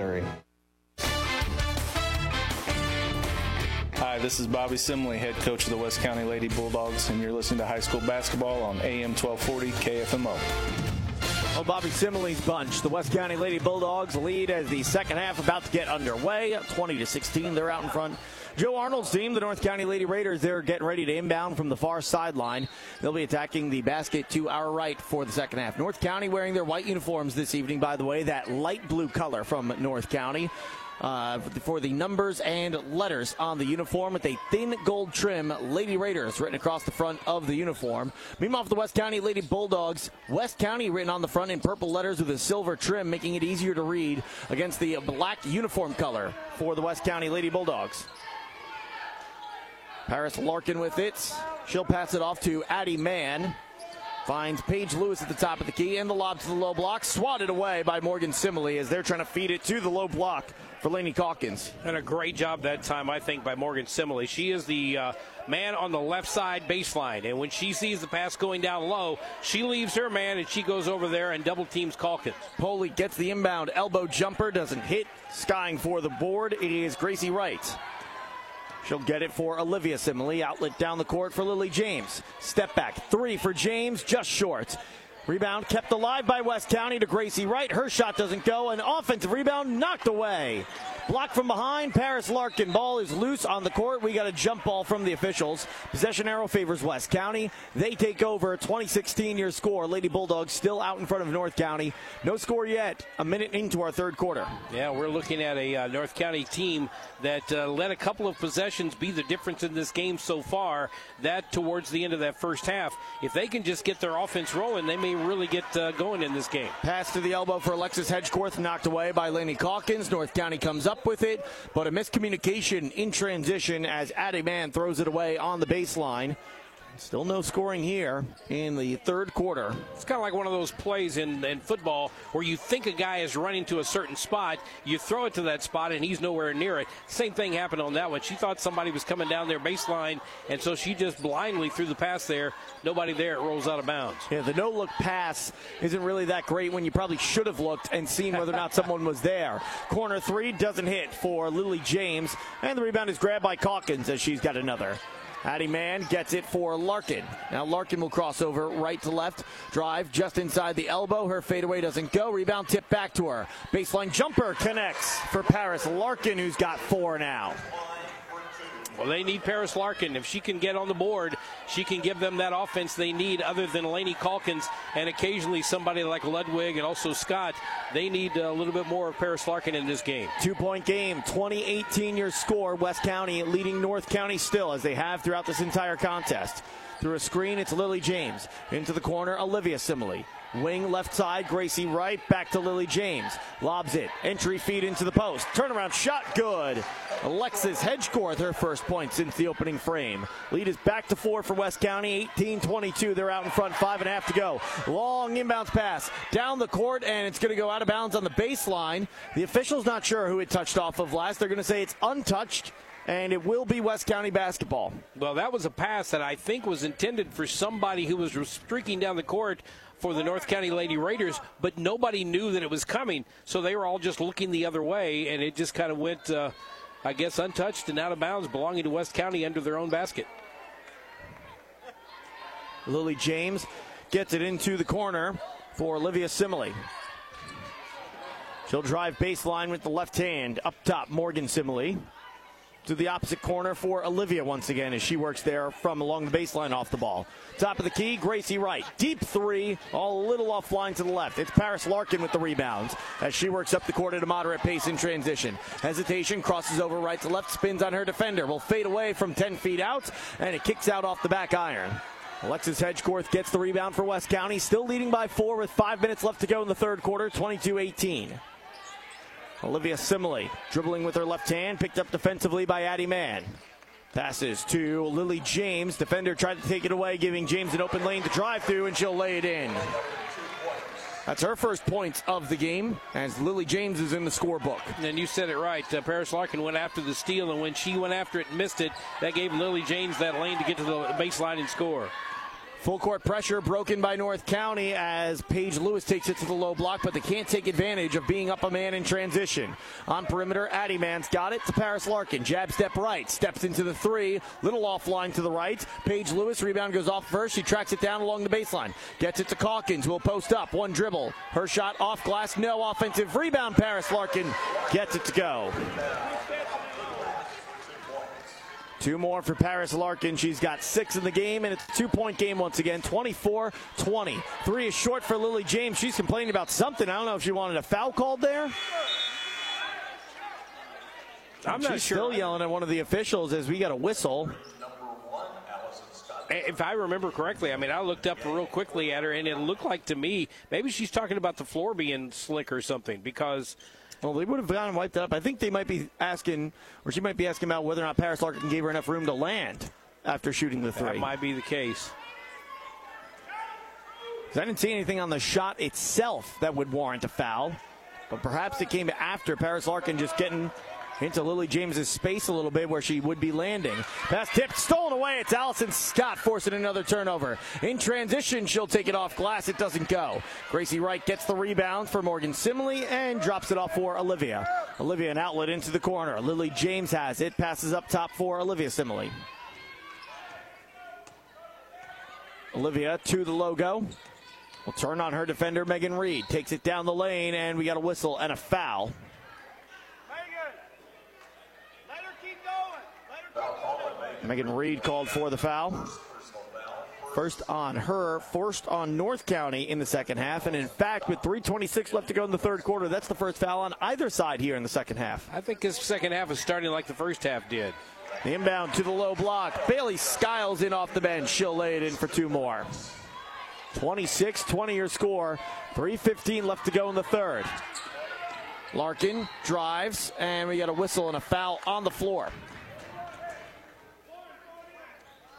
Hi, this is Bobby Simley, head coach of the West County Lady Bulldogs, and you're listening to high school basketball on AM 1240 KFMO. Well, Bobby Simile's bunch. The West County Lady Bulldogs lead as the second half about to get underway. 20 to 16, they're out in front. Joe Arnold's team, the North County Lady Raiders, they're getting ready to inbound from the far sideline. They'll be attacking the basket to our right for the second half. North County wearing their white uniforms this evening, by the way, that light blue color from North County. Uh, for the numbers and letters on the uniform with a thin gold trim, Lady Raiders written across the front of the uniform. Meanwhile, for the West County Lady Bulldogs, West County written on the front in purple letters with a silver trim, making it easier to read against the black uniform color for the West County Lady Bulldogs. Paris Larkin with it. She'll pass it off to Addie Mann. Finds Paige Lewis at the top of the key and the lob to the low block. Swatted away by Morgan Simile as they're trying to feed it to the low block for Laney Calkins. And a great job that time, I think, by Morgan Simile. She is the uh, man on the left side baseline. And when she sees the pass going down low, she leaves her man and she goes over there and double teams Calkins. Poley gets the inbound elbow jumper, doesn't hit. Skying for the board, it is Gracie Wright. She'll get it for Olivia Simile. Outlet down the court for Lily James. Step back. Three for James, just short. Rebound kept alive by West County to Gracie Wright. Her shot doesn't go. An offensive rebound knocked away. Blocked from behind. Paris Larkin. Ball is loose on the court. We got a jump ball from the officials. Possession arrow favors West County. They take over. 2016 year score. Lady Bulldogs still out in front of North County. No score yet. A minute into our third quarter. Yeah, we're looking at a uh, North County team that uh, let a couple of possessions be the difference in this game so far. That towards the end of that first half, if they can just get their offense rolling, they may really get uh, going in this game. Pass to the elbow for Alexis Hedgecorth, knocked away by Laney Calkins. North County comes up with it, but a miscommunication in transition as Addie Mann throws it away on the baseline. Still no scoring here in the third quarter. It's kind of like one of those plays in, in football where you think a guy is running to a certain spot, you throw it to that spot, and he's nowhere near it. Same thing happened on that one. She thought somebody was coming down their baseline, and so she just blindly threw the pass there. Nobody there, it rolls out of bounds. Yeah, the no look pass isn't really that great when you probably should have looked and seen whether or not someone was there. Corner three doesn't hit for Lily James, and the rebound is grabbed by Calkins as she's got another. Addie Mann gets it for Larkin. Now Larkin will cross over right to left. Drive just inside the elbow. Her fadeaway doesn't go. Rebound tip back to her. Baseline jumper connects for Paris Larkin, who's got four now. Well, they need Paris Larkin. If she can get on the board, she can give them that offense they need, other than Laney Calkins and occasionally somebody like Ludwig and also Scott. They need a little bit more of Paris Larkin in this game. Two point game, 2018 your score. West County leading North County still, as they have throughout this entire contest. Through a screen, it's Lily James. Into the corner, Olivia Simile. Wing left side, Gracie Wright, back to Lily James. Lobs it. Entry feed into the post. Turnaround shot, good. Alexis Hedgecorth, her first point since the opening frame. Lead is back to four for West County, 18 22. They're out in front, five and a half to go. Long inbounds pass down the court, and it's going to go out of bounds on the baseline. The official's not sure who it touched off of last. They're going to say it's untouched and it will be West County basketball. Well, that was a pass that I think was intended for somebody who was streaking down the court for the North County Lady Raiders, but nobody knew that it was coming, so they were all just looking the other way, and it just kind of went, uh, I guess, untouched and out of bounds, belonging to West County under their own basket. Lily James gets it into the corner for Olivia Simile. She'll drive baseline with the left hand. Up top, Morgan Simile to the opposite corner for Olivia once again as she works there from along the baseline off the ball. Top of the key, Gracie Wright. Deep three, all a little offline to the left. It's Paris Larkin with the rebound as she works up the court at a moderate pace in transition. Hesitation, crosses over right to left, spins on her defender. Will fade away from 10 feet out, and it kicks out off the back iron. Alexis Hedgecorth gets the rebound for West County, still leading by four with five minutes left to go in the third quarter, 22 18. Olivia Simile dribbling with her left hand, picked up defensively by Addie Mann. Passes to Lily James. Defender tried to take it away, giving James an open lane to drive through, and she'll lay it in. That's her first points of the game as Lily James is in the scorebook. And you said it right. Uh, Paris Larkin went after the steal, and when she went after it and missed it, that gave Lily James that lane to get to the baseline and score. Full court pressure broken by North County as Paige Lewis takes it to the low block, but they can't take advantage of being up a man in transition. On perimeter, Addie Mann's got it to Paris Larkin. Jab step right, steps into the three, little offline to the right. Paige Lewis, rebound goes off first. She tracks it down along the baseline. Gets it to Calkins, will post up. One dribble. Her shot off glass, no offensive rebound. Paris Larkin gets it to go. Two more for Paris Larkin. She's got six in the game, and it's a two point game once again 24 20. Three is short for Lily James. She's complaining about something. I don't know if she wanted a foul called there. I'm She's not sure. still yelling at one of the officials as we got a whistle. If I remember correctly, I mean, I looked up real quickly at her, and it looked like to me maybe she's talking about the floor being slick or something because Well, they would have gone and wiped it up. I think they might be asking, or she might be asking about whether or not Paris Larkin gave her enough room to land after shooting the three. that might be the case. I didn't see anything on the shot itself that would warrant a foul, but perhaps it came after Paris Larkin just getting into Lily James's space a little bit where she would be landing. Pass tipped, stolen away. It's Allison Scott forcing another turnover. In transition, she'll take it off glass. It doesn't go. Gracie Wright gets the rebound for Morgan Simile and drops it off for Olivia. Olivia an outlet into the corner. Lily James has it. Passes up top for Olivia Simile. Olivia to the logo. Will turn on her defender, Megan Reed. Takes it down the lane, and we got a whistle and a foul. Megan Reed called for the foul. First on her, first on North County in the second half. And in fact, with 3.26 left to go in the third quarter, that's the first foul on either side here in the second half. I think this second half is starting like the first half did. The inbound to the low block. Bailey Skiles in off the bench. She'll lay it in for two more. 26 20 your score. 3.15 left to go in the third. Larkin drives, and we got a whistle and a foul on the floor.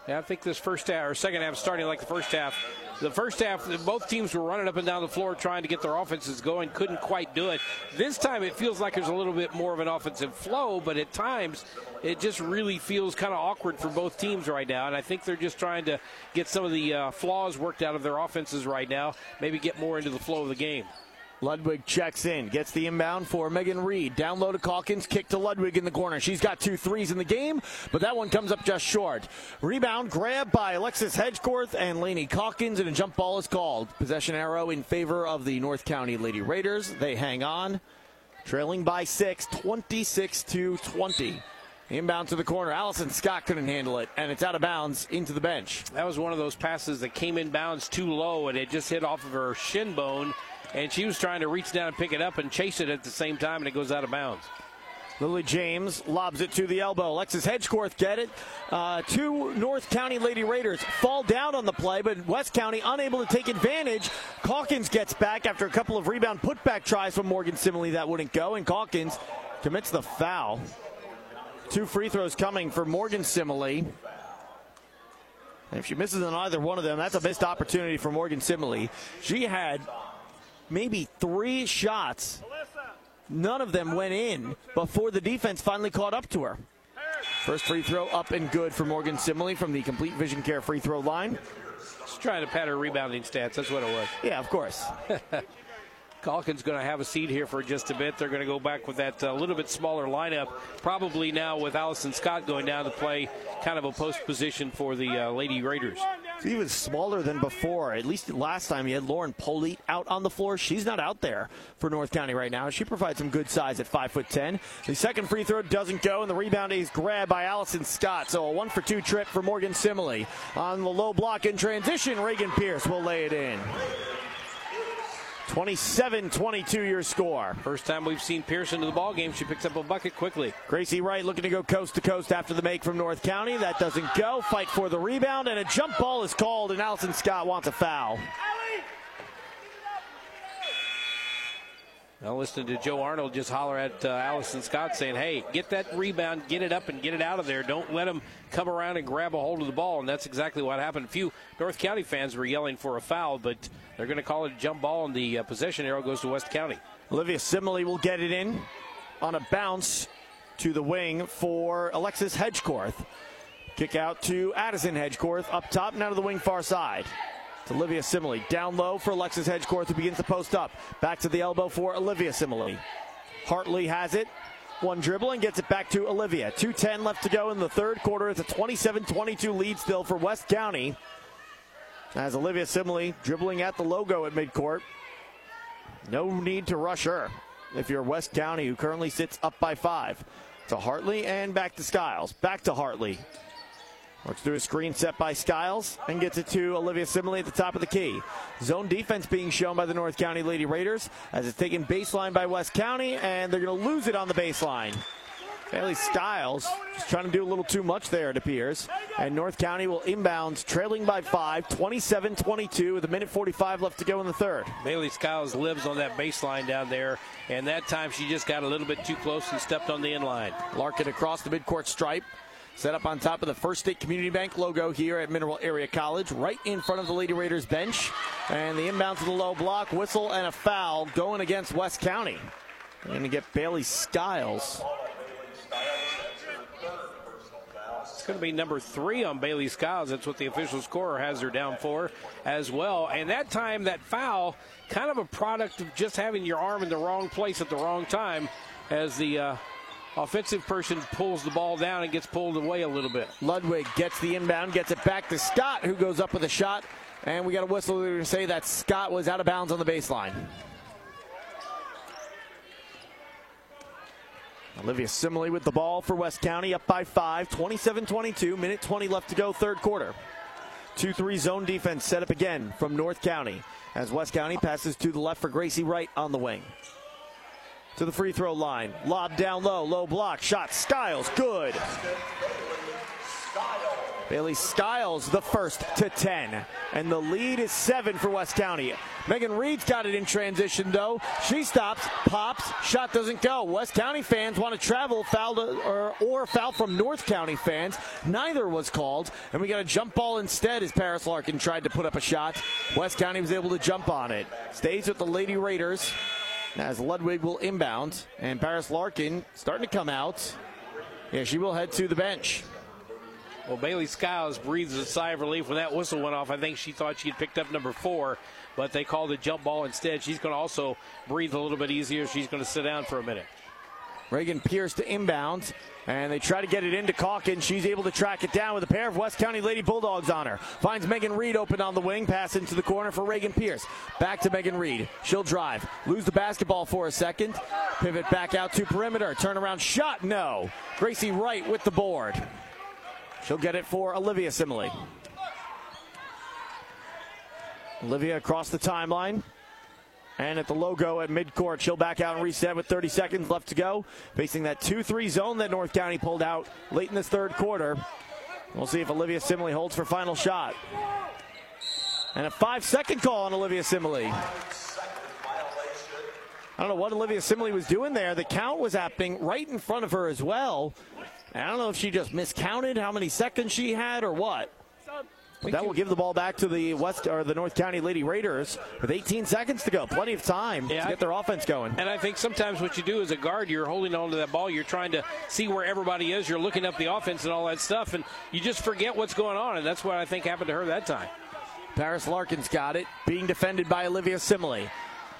Yeah, I think this first half or second half starting like the first half. The first half, both teams were running up and down the floor trying to get their offenses going, couldn't quite do it. This time it feels like there's a little bit more of an offensive flow, but at times it just really feels kind of awkward for both teams right now. And I think they're just trying to get some of the uh, flaws worked out of their offenses right now, maybe get more into the flow of the game. Ludwig checks in, gets the inbound for Megan Reed. Down low to Calkins, kick to Ludwig in the corner. She's got two threes in the game, but that one comes up just short. Rebound grab by Alexis Hedgecorth and Laney Calkins, and a jump ball is called. Possession arrow in favor of the North County Lady Raiders. They hang on, trailing by six, 26 to 20. Inbound to the corner. Allison Scott couldn't handle it, and it's out of bounds into the bench. That was one of those passes that came in bounds too low, and it just hit off of her shin bone and she was trying to reach down and pick it up and chase it at the same time, and it goes out of bounds. Lily James lobs it to the elbow. Alexis Hedgecorth get it. Uh, two North County Lady Raiders fall down on the play, but West County unable to take advantage. Calkins gets back after a couple of rebound putback tries from Morgan Simile that wouldn't go, and Calkins commits the foul. Two free throws coming for Morgan Simile. If she misses on either one of them, that's a missed opportunity for Morgan Simile. She had maybe three shots None of them went in before the defense finally caught up to her. First free throw up and good for Morgan Simile from the complete vision care free throw line. Just trying to pad her rebounding stats. That's what it was. Yeah, of course. [LAUGHS] Calkins going to have a seat here for just a bit. They're going to go back with that uh, little bit smaller lineup. Probably now with Allison Scott going down to play kind of a post position for the uh, Lady Raiders. Was smaller than before. At least last time he had Lauren Polite out on the floor. She's not out there for North County right now. She provides some good size at five foot ten. The second free throw doesn't go, and the rebound is grabbed by Allison Scott. So a one for two trip for Morgan Simile. On the low block in transition, Reagan Pierce will lay it in. 27 22 your score. First time we've seen Pearson to the ball game. She picks up a bucket quickly. Gracie Wright looking to go coast to coast after the make from North County. That doesn't go. Fight for the rebound, and a jump ball is called, and Allison Scott wants a foul. Now listen to Joe Arnold just holler at uh, Allison Scott saying, hey, get that rebound, get it up and get it out of there. Don't let them come around and grab a hold of the ball. And that's exactly what happened. A few North County fans were yelling for a foul, but they're going to call it a jump ball, and the uh, possession arrow goes to West County. Olivia Simile will get it in on a bounce to the wing for Alexis Hedgecorth. Kick out to Addison Hedgecorth up top and out of the wing far side. It's Olivia Simile. Down low for Alexis Hedgecorth who begins to post up. Back to the elbow for Olivia Simile. Hartley has it. One dribble and gets it back to Olivia. 2.10 left to go in the third quarter. It's a 27 22 lead still for West County. As Olivia Simile dribbling at the logo at midcourt. No need to rush her if you're West County, who currently sits up by five. To Hartley and back to Skiles. Back to Hartley. Works through a screen set by Skiles and gets it to Olivia Simile at the top of the key. Zone defense being shown by the North County Lady Raiders as it's taken baseline by West County, and they're going to lose it on the baseline. Bailey Skiles just trying to do a little too much there, it appears. And North County will inbound, trailing by five, 27 22, with a minute 45 left to go in the third. Bailey Skiles lives on that baseline down there, and that time she just got a little bit too close and stepped on the inline. Larkin across the midcourt stripe. Set up on top of the First State Community Bank logo here at Mineral Area College, right in front of the Lady Raiders bench. And the inbound to the low block, whistle and a foul going against West County. They're going to get Bailey Skiles. It's going to be number three on Bailey Skiles. That's what the official scorer has her down for as well. And that time, that foul, kind of a product of just having your arm in the wrong place at the wrong time as the uh, offensive person pulls the ball down and gets pulled away a little bit. Ludwig gets the inbound, gets it back to Scott, who goes up with a shot. And we got a whistle to say that Scott was out of bounds on the baseline. Olivia Simile with the ball for West County, up by five, 27 22, minute 20 left to go, third quarter. 2 3 zone defense set up again from North County as West County passes to the left for Gracie Wright on the wing. To the free throw line. Lob down low, low block, shot. Skiles, good. Bailey Skiles, the first to 10. And the lead is seven for West County. Megan Reed's got it in transition, though. She stops, pops, shot doesn't go. West County fans want to travel, foul to, or, or foul from North County fans. Neither was called. And we got a jump ball instead as Paris Larkin tried to put up a shot. West County was able to jump on it. Stays with the Lady Raiders as Ludwig will inbound. And Paris Larkin starting to come out. Yeah, she will head to the bench. Well, Bailey Skiles breathes a sigh of relief when that whistle went off. I think she thought she had picked up number four, but they called a jump ball instead. She's going to also breathe a little bit easier. She's going to sit down for a minute. Reagan Pierce to inbound, and they try to get it into Calkins. She's able to track it down with a pair of West County Lady Bulldogs on her. Finds Megan Reed open on the wing, pass into the corner for Reagan Pierce. Back to Megan Reed. She'll drive, lose the basketball for a second, pivot back out to perimeter, turnaround shot, no. Gracie Wright with the board. She'll get it for Olivia Simile. Olivia across the timeline. And at the logo at midcourt, she'll back out and reset with 30 seconds left to go. Facing that 2 3 zone that North County pulled out late in this third quarter. We'll see if Olivia Simile holds for final shot. And a five second call on Olivia Simile. I don't know what Olivia Simile was doing there. The count was happening right in front of her as well. I don't know if she just miscounted how many seconds she had or what. But that will give the ball back to the West or the North County Lady Raiders with 18 seconds to go. Plenty of time Yeah, to get their offense going. And I think sometimes what you do as a guard, you're holding on to that ball. You're trying to see where everybody is. You're looking up the offense and all that stuff, and you just forget what's going on. And that's what I think happened to her that time. Paris Larkins got it, being defended by Olivia Simile.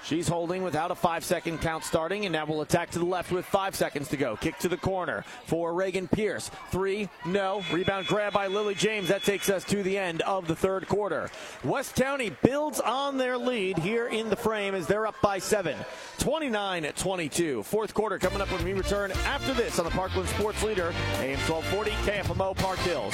She's holding without a five second count starting, and now will attack to the left with five seconds to go. Kick to the corner for Reagan Pierce. Three, no. Rebound grab by Lily James. That takes us to the end of the third quarter. West County builds on their lead here in the frame as they're up by seven. 29 at 22. Fourth quarter coming up when we return after this on the Parkland Sports Leader, AM 1240, KFMO Park Hills.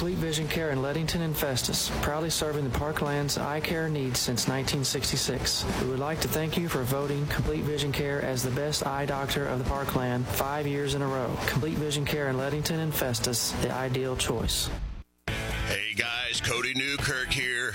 Complete Vision Care in Leadington and Festus, proudly serving the Parkland's eye care needs since 1966. We would like to thank you for voting Complete Vision Care as the best eye doctor of the Parkland five years in a row. Complete Vision Care in Leadington and Festus, the ideal choice. Hey guys, Cody Newkirk here.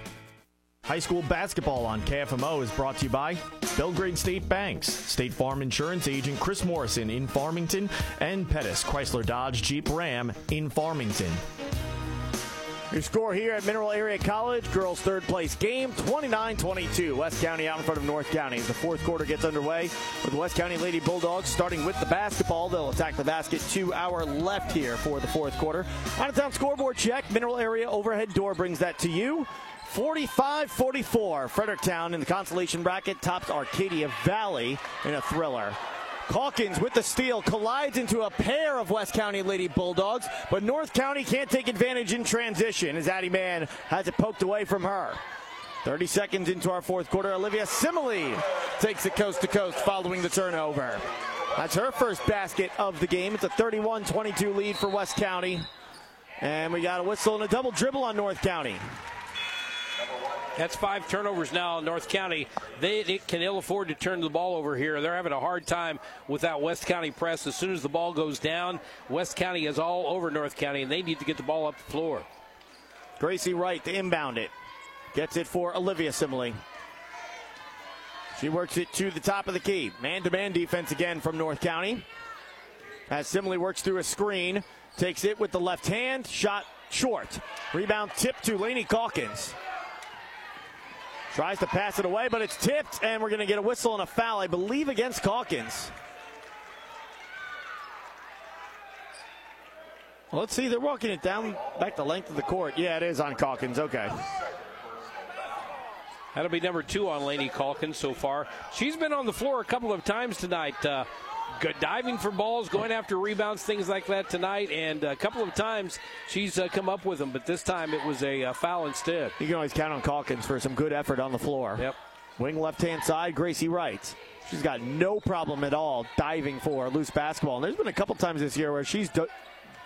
High school basketball on KFMO is brought to you by Belgrade State Banks, State Farm Insurance Agent Chris Morrison in Farmington, and Pettis Chrysler Dodge Jeep Ram in Farmington. Your score here at Mineral Area College, girls third place game, 29-22. West County out in front of North County as the fourth quarter gets underway with West County Lady Bulldogs starting with the basketball. They'll attack the basket two hour left here for the fourth quarter. Out of town scoreboard check. Mineral Area overhead door brings that to you. 45-44. Fredericktown in the consolation bracket tops Arcadia Valley in a thriller. Calkins with the steal collides into a pair of West County Lady Bulldogs, but North County can't take advantage in transition as Addie Mann has it poked away from her. 30 seconds into our fourth quarter, Olivia Simile takes it coast to coast following the turnover. That's her first basket of the game. It's a 31 22 lead for West County. And we got a whistle and a double dribble on North County. That's five turnovers now in North County. They, they can ill afford to turn the ball over here. They're having a hard time without West County press. As soon as the ball goes down, West County is all over North County, and they need to get the ball up the floor. Gracie Wright to inbound it. Gets it for Olivia Simile. She works it to the top of the key. Man to man defense again from North County. As Simile works through a screen, takes it with the left hand, shot short. Rebound tip to Laney Calkins. Tries to pass it away, but it's tipped, and we're going to get a whistle and a foul, I believe, against Calkins. Well, let's see. They're walking it down back the length of the court. Yeah, it is on Calkins. Okay. That'll be number two on Laney Calkins so far. She's been on the floor a couple of times tonight. Uh, good diving for balls, going after rebounds, things like that tonight. And a couple of times she's uh, come up with them, but this time it was a uh, foul instead. You can always count on Calkins for some good effort on the floor. Yep. Wing left hand side, Gracie Wright. She's got no problem at all diving for loose basketball. And there's been a couple times this year where she's d-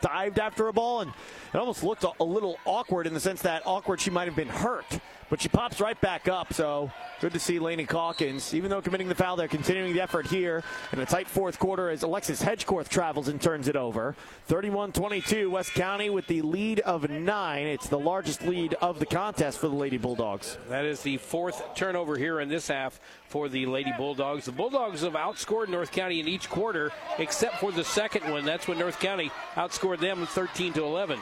dived after a ball and it almost looked a, a little awkward in the sense that awkward she might have been hurt. But she pops right back up, so good to see Laney Calkins. Even though committing the foul, they're continuing the effort here in a tight fourth quarter as Alexis Hedgecorth travels and turns it over. 31-22, West County with the lead of nine. It's the largest lead of the contest for the Lady Bulldogs. That is the fourth turnover here in this half for the Lady Bulldogs. The Bulldogs have outscored North County in each quarter, except for the second one. That's when North County outscored them 13 to 11.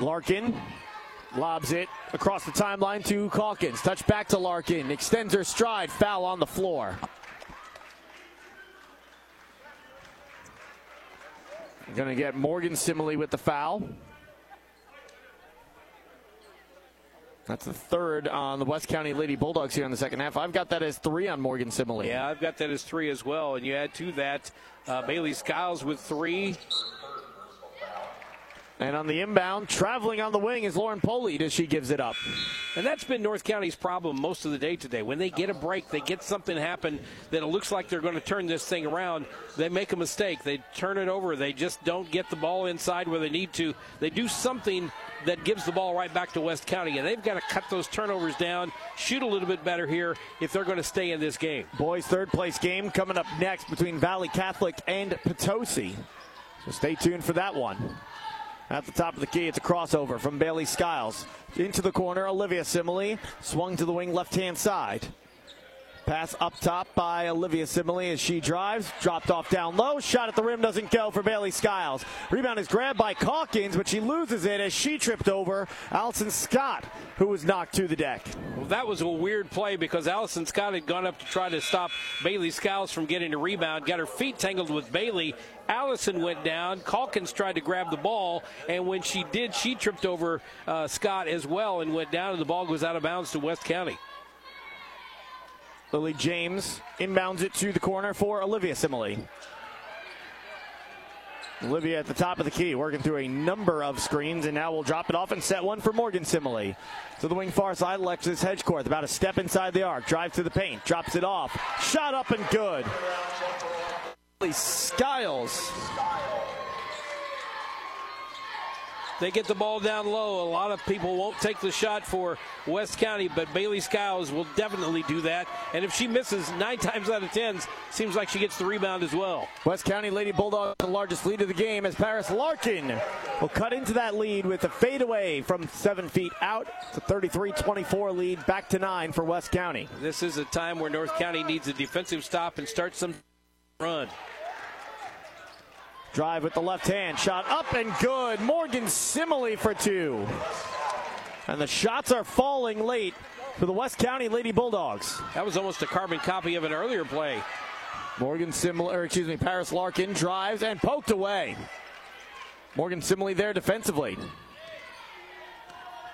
Larkin Lobs it across the timeline to Calkins. Touch back to Larkin. Extends her stride. Foul on the floor. Going to get Morgan Simile with the foul. That's the third on the West County Lady Bulldogs here in the second half. I've got that as three on Morgan Simile. Yeah, I've got that as three as well. And you add to that uh, Bailey Skiles with three. And on the inbound, traveling on the wing is Lauren Polite as she gives it up. And that's been North County's problem most of the day today. When they get a break, they get something happen that it looks like they're going to turn this thing around. They make a mistake. They turn it over. They just don't get the ball inside where they need to. They do something that gives the ball right back to West County. And they've got to cut those turnovers down, shoot a little bit better here if they're going to stay in this game. Boys' third place game coming up next between Valley Catholic and Potosi. So stay tuned for that one. At the top of the key, it's a crossover from Bailey Skiles. Into the corner, Olivia Simile. Swung to the wing left hand side. Pass up top by Olivia Simile as she drives. Dropped off down low. Shot at the rim doesn't go for Bailey Skiles. Rebound is grabbed by Calkins, but she loses it as she tripped over Allison Scott, who was knocked to the deck. Well, that was a weird play because Allison Scott had gone up to try to stop Bailey Skiles from getting a rebound. Got her feet tangled with Bailey. Allison went down. Calkins tried to grab the ball, and when she did, she tripped over uh, Scott as well and went down, and the ball goes out of bounds to West County. Lily James inbounds it to the corner for Olivia Simile. Olivia at the top of the key, working through a number of screens, and now we'll drop it off and set one for Morgan Simile. To the wing far side, Alexis Hedgecorth, about a step inside the arc, drives to the paint, drops it off, shot up and good. Lily Skiles They get the ball down low. A lot of people won't take the shot for West County, but Bailey Skiles will definitely do that. And if she misses nine [LAUGHS] times out of ten, seems like she gets the rebound as well. West County Lady Bulldogs the largest lead of the game as Paris Larkin will cut into that lead with a fadeaway from seven feet out. It's a 33-24 lead, back to nine for West County. This is a time where North County needs a defensive stop and start some run. Drive with the left hand. Shot up and good. Morgan Simile for two. And the shots are falling late for the West County Lady Bulldogs. That was almost a carbon copy of an earlier play. Morgan Simile, or excuse me, Paris Larkin drives and poked away. Morgan Simile there defensively.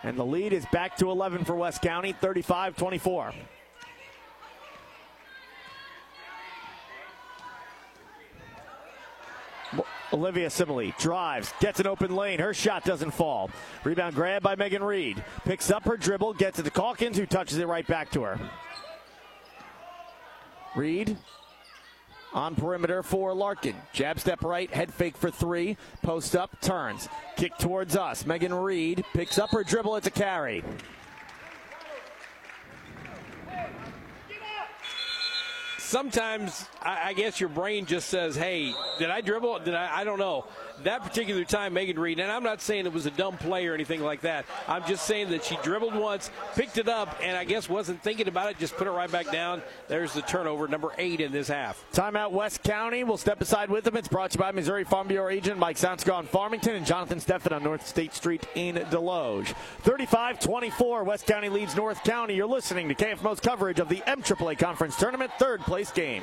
And the lead is back to 11 for West County, 35 24. Olivia Simile drives, gets an open lane. Her shot doesn't fall. Rebound grab by Megan Reed. Picks up her dribble, gets it to Calkins, who touches it right back to her. Reed on perimeter for Larkin. Jab step right, head fake for three. Post up, turns. Kick towards us. Megan Reed picks up her dribble. It's a carry. Sometimes I, I, guess your brain just says, "Hey, did I dribble? Did I? I don't know." That particular time, Megan Reed, and I'm not saying it was a dumb play or anything like that. I'm just saying that she dribbled once, picked it up, and I guess wasn't thinking about it. Just put it right back down. There's the turnover, number eight in this half. Timeout, West County. We'll step aside with them. It's brought to you by Missouri Farm Bureau agent Mike Sansko on Farmington and Jonathan Steffen on North State Street in Desloge. 35-24, West County leads North County. You're listening to KFMO's coverage of the MAAA Conference Tournament third place game.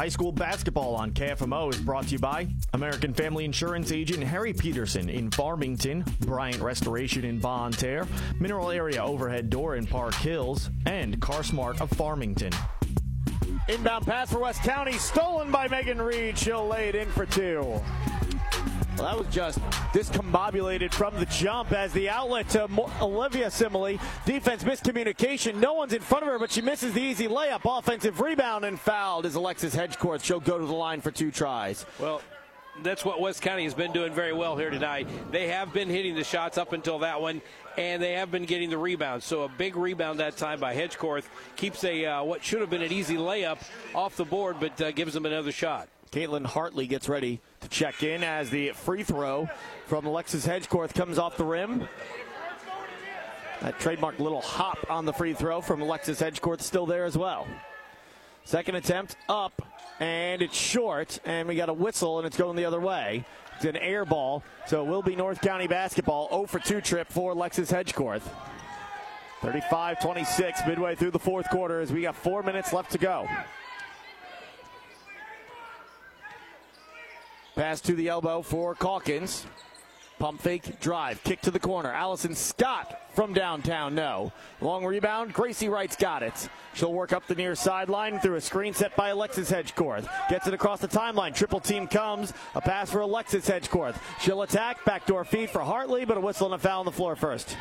High school basketball on KFMO is brought to you by American Family Insurance agent Harry Peterson in Farmington, Bryant Restoration in Bonne Terre, Mineral Area Overhead Door in Park Hills, and CarSmart of Farmington. Inbound pass for West County, stolen by Megan Reed. She'll lay it in for two. Well, that was just discombobulated from the jump as the outlet to Olivia Simile. Defense miscommunication. No one's in front of her, but she misses the easy layup. Offensive rebound and fouled as Alexis Hedgecorth. She'll go to the line for two tries. Well, that's what West County has been doing very well here tonight. They have been hitting the shots up until that one, and they have been getting the rebounds. So a big rebound that time by Hedgecorth keeps a uh, what should have been an easy layup off the board, but uh, gives them another shot. Caitlin Hartley gets ready to check in as the free throw from Alexis Hedgecorth comes off the rim. That trademark little hop on the free throw from Alexis Hedgecorth still there as well. Second attempt up, and it's short, and we got a whistle, and it's going the other way. It's an air ball, so it will be North County basketball. 0 for 2 trip for Alexis Hedgecorth. 35 26 midway through the fourth quarter as we got four minutes left to go. Pass to the elbow for Calkins. Pump fake, drive, kick to the corner. Allison Scott from downtown, no. Long rebound, Gracie Wright's got it. She'll work up the near sideline through a screen set by Alexis Hedgecorth. Gets it across the timeline. Triple team comes. A pass for Alexis Hedgecorth. She'll attack. Backdoor feed for Hartley, but a whistle and a foul on the floor first.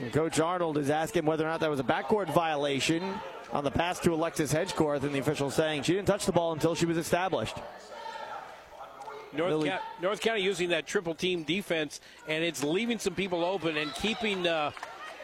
And Coach Arnold is asking whether or not that was a backcourt violation on the pass to Alexis Hedgecorth, and the official saying she didn't touch the ball until she was established. North, Ca- North County using that triple team defense, and it's leaving some people open and keeping uh,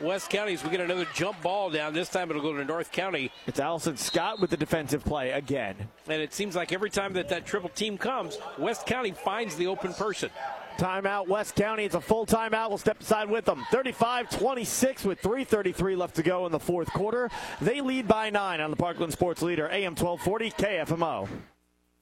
West County. As we get another jump ball down, this time it'll go to North County. It's Allison Scott with the defensive play again. And it seems like every time that that triple team comes, West County finds the open person. Timeout, West County. It's a full timeout. We'll step aside with them. 35 26 with 3.33 left to go in the fourth quarter. They lead by nine on the Parkland Sports Leader, AM 1240 KFMO.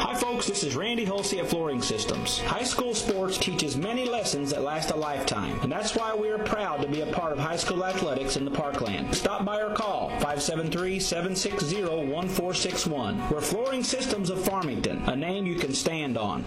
Hi, folks. This is Randy Hulsey at Flooring Systems. High school sports teaches many lessons that last a lifetime, and that's why we are proud to be a part of high school athletics in the Parkland. Stop by or call 573-760-1461. We're Flooring Systems of Farmington, a name you can stand on.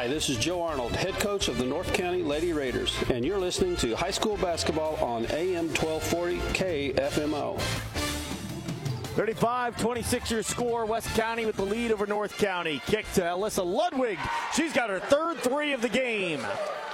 Hi, this is Joe Arnold, head coach of the North County Lady Raiders, and you're listening to high school basketball on AM 1240 KFMO. 35 26 your score. West County with the lead over North County. Kick to Alyssa Ludwig. She's got her third three of the game.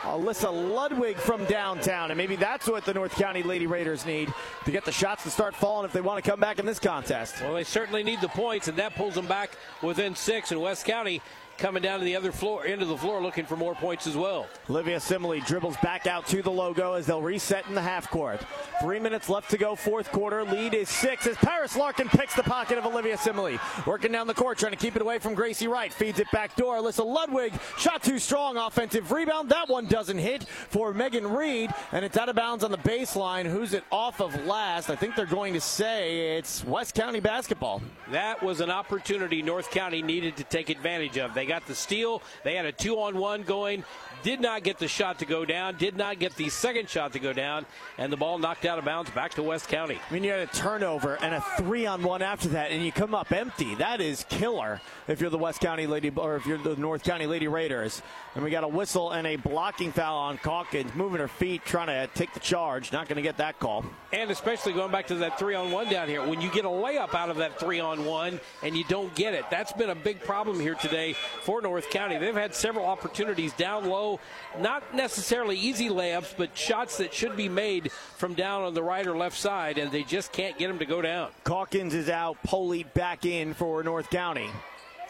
Alyssa Ludwig from downtown. And maybe that's what the North County Lady Raiders need to get the shots to start falling if they want to come back in this contest. Well, they certainly need the points, and that pulls them back within six. And West County coming down to the other floor, end of the floor, looking for more points as well. Olivia Simile dribbles back out to the logo as they'll reset in the half court. Three minutes left to go, fourth quarter. Lead is six as Paris Larkin picks the pocket of Olivia Simile. Working down the court, trying to keep it away from Gracie Wright. Feeds it back door. Alyssa Ludwig, shot too strong, offensive rebound. That one doesn't hit for Megan Reed, and it's out of bounds on the baseline. Who's it off of last? I think they're going to say it's West County basketball. That was an opportunity North County needed to take advantage of. They got the steal. They had a two on one going. Did not get the shot to go down. Did not get the second shot to go down. And the ball knocked out of bounds back to West County. I mean, you had a turnover and a three on one after that, and you come up empty. That is killer if you're the West County Lady or if you're the North County Lady Raiders. And we got a whistle and a blocking foul on Calkins, moving her feet, trying to take the charge. Not going to get that call. And especially going back to that three on one down here. When you get a layup out of that three on one and you don't get it, that's been a big problem here today for North County. They've had several opportunities down low, not necessarily easy layups, but shots that should be made from down on the right or left side, and they just can't get them to go down. Calkins is out, Poley back in for North County.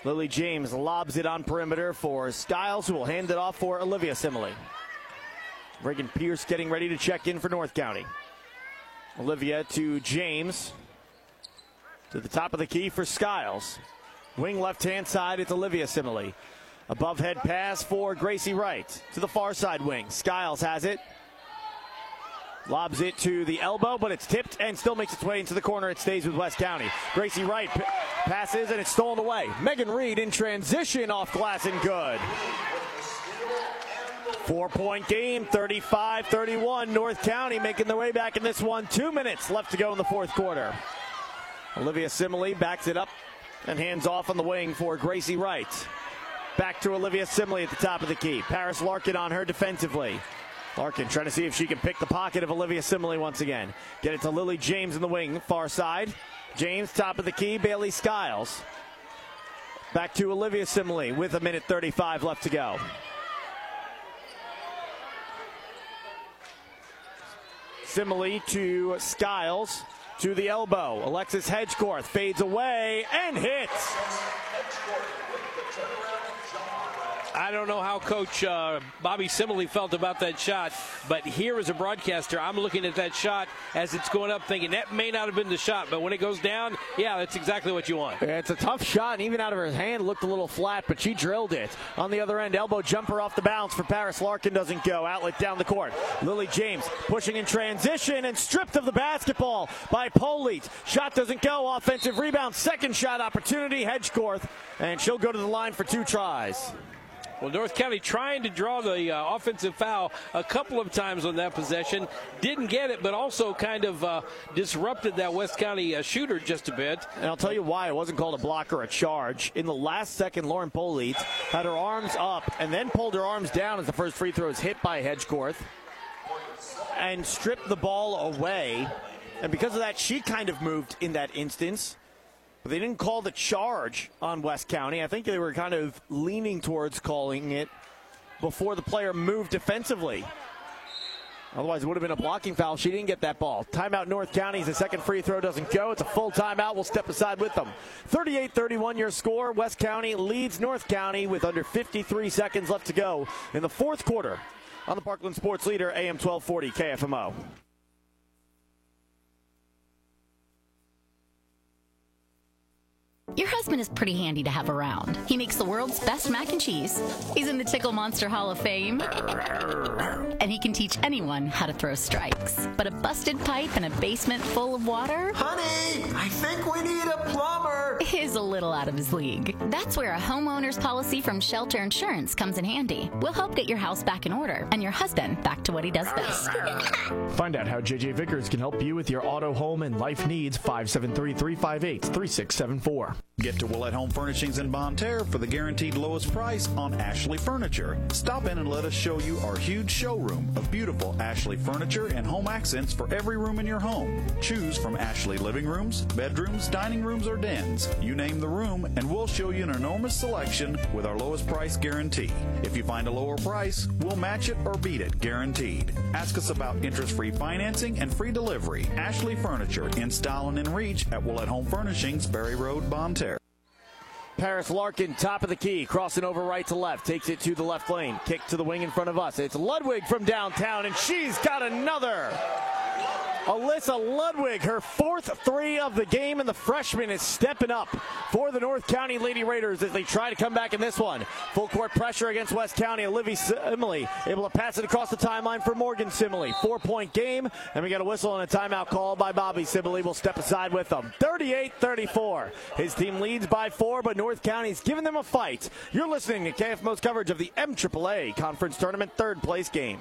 Lily James lobs it on perimeter for Skiles, who will hand it off for Olivia Simile. Reagan Pierce getting ready to check in for North County. Olivia to James. To the top of the key for Skiles. Wing left hand side, it's Olivia Simile. Above head pass for Gracie Wright to the far side wing. Skiles has it. Lobs it to the elbow, but it's tipped and still makes its way into the corner. It stays with West County. Gracie Wright p- passes and it's stolen away. Megan Reed in transition off glass and good. Four point game, 35 31. North County making their way back in this one. Two minutes left to go in the fourth quarter. Olivia Simile backs it up and hands off on the wing for Gracie Wright. Back to Olivia Simile at the top of the key. Paris Larkin on her defensively. Larkin trying to see if she can pick the pocket of Olivia Simile once again. Get it to Lily James in the wing, far side. James, top of the key. Bailey Skiles. Back to Olivia Simile with a minute 35 left to go. Simile to Skiles to the elbow. Alexis Hedgecorth fades away and hits. I don't know how Coach uh, Bobby Simile felt about that shot, but here as a broadcaster, I'm looking at that shot as it's going up, thinking that may not have been the shot, but when it goes down, yeah, that's exactly what you want. It's a tough shot, and even out of her hand, looked a little flat, but she drilled it. On the other end, elbow jumper off the bounce for Paris Larkin doesn't go. Outlet down the court. Lily James pushing in transition and stripped of the basketball by Polite. Shot doesn't go. Offensive rebound. Second shot opportunity. Hedgecorth, and she'll go to the line for two tries. Well, North County trying to draw the uh, offensive foul a couple of times on that possession. Didn't get it, but also kind of uh, disrupted that West County uh, shooter just a bit. And I'll tell you why it wasn't called a block or a charge. In the last second, Lauren Polite had her arms up and then pulled her arms down as the first free throw is hit by Hedgecorth and stripped the ball away. And because of that, she kind of moved in that instance. But they didn't call the charge on West County. I think they were kind of leaning towards calling it before the player moved defensively. Otherwise, it would have been a blocking foul. She didn't get that ball. Timeout North County. The second free throw doesn't go. It's a full timeout. We'll step aside with them. 38 31 your score. West County leads North County with under 53 seconds left to go in the fourth quarter on the Parkland Sports Leader, AM 1240 KFMO. Your husband is pretty handy to have around. He makes the world's best mac and cheese. He's in the Tickle Monster Hall of Fame. And he can teach anyone how to throw strikes. But a busted pipe and a basement full of water? Honey, I think we need a plumber. Is a little out of his league. That's where a homeowner's policy from Shelter Insurance comes in handy. We'll help get your house back in order and your husband back to what he does best. [LAUGHS] Find out how JJ Vickers can help you with your auto, home, and life needs. 573 358 3674. Get to Willett Home Furnishings in Bonne Terre for the guaranteed lowest price on Ashley Furniture. Stop in and let us show you our huge showroom of beautiful Ashley furniture and home accents for every room in your home. Choose from Ashley living rooms, bedrooms, dining rooms, or dens. You name the room, and we'll show you an enormous selection with our lowest price guarantee. If you find a lower price, we'll match it or beat it, guaranteed. Ask us about interest-free financing and free delivery. Ashley Furniture in style and in reach at Willett Home Furnishings, Berry Road, Bonne Paris Larkin, top of the key, crossing over right to left, takes it to the left lane, kick to the wing in front of us. It's Ludwig from downtown, and she's got another. Alyssa Ludwig, her fourth three of the game, and the freshman is stepping up for the North County Lady Raiders as they try to come back in this one. Full court pressure against West County. Olivia Simile able to pass it across the timeline for Morgan Simile. Four point game, and we got a whistle and a timeout call by Bobby Simile. We'll step aside with them. 38 34. His team leads by four, but North County's giving them a fight. You're listening to KFMO's coverage of the MAAA Conference Tournament third place game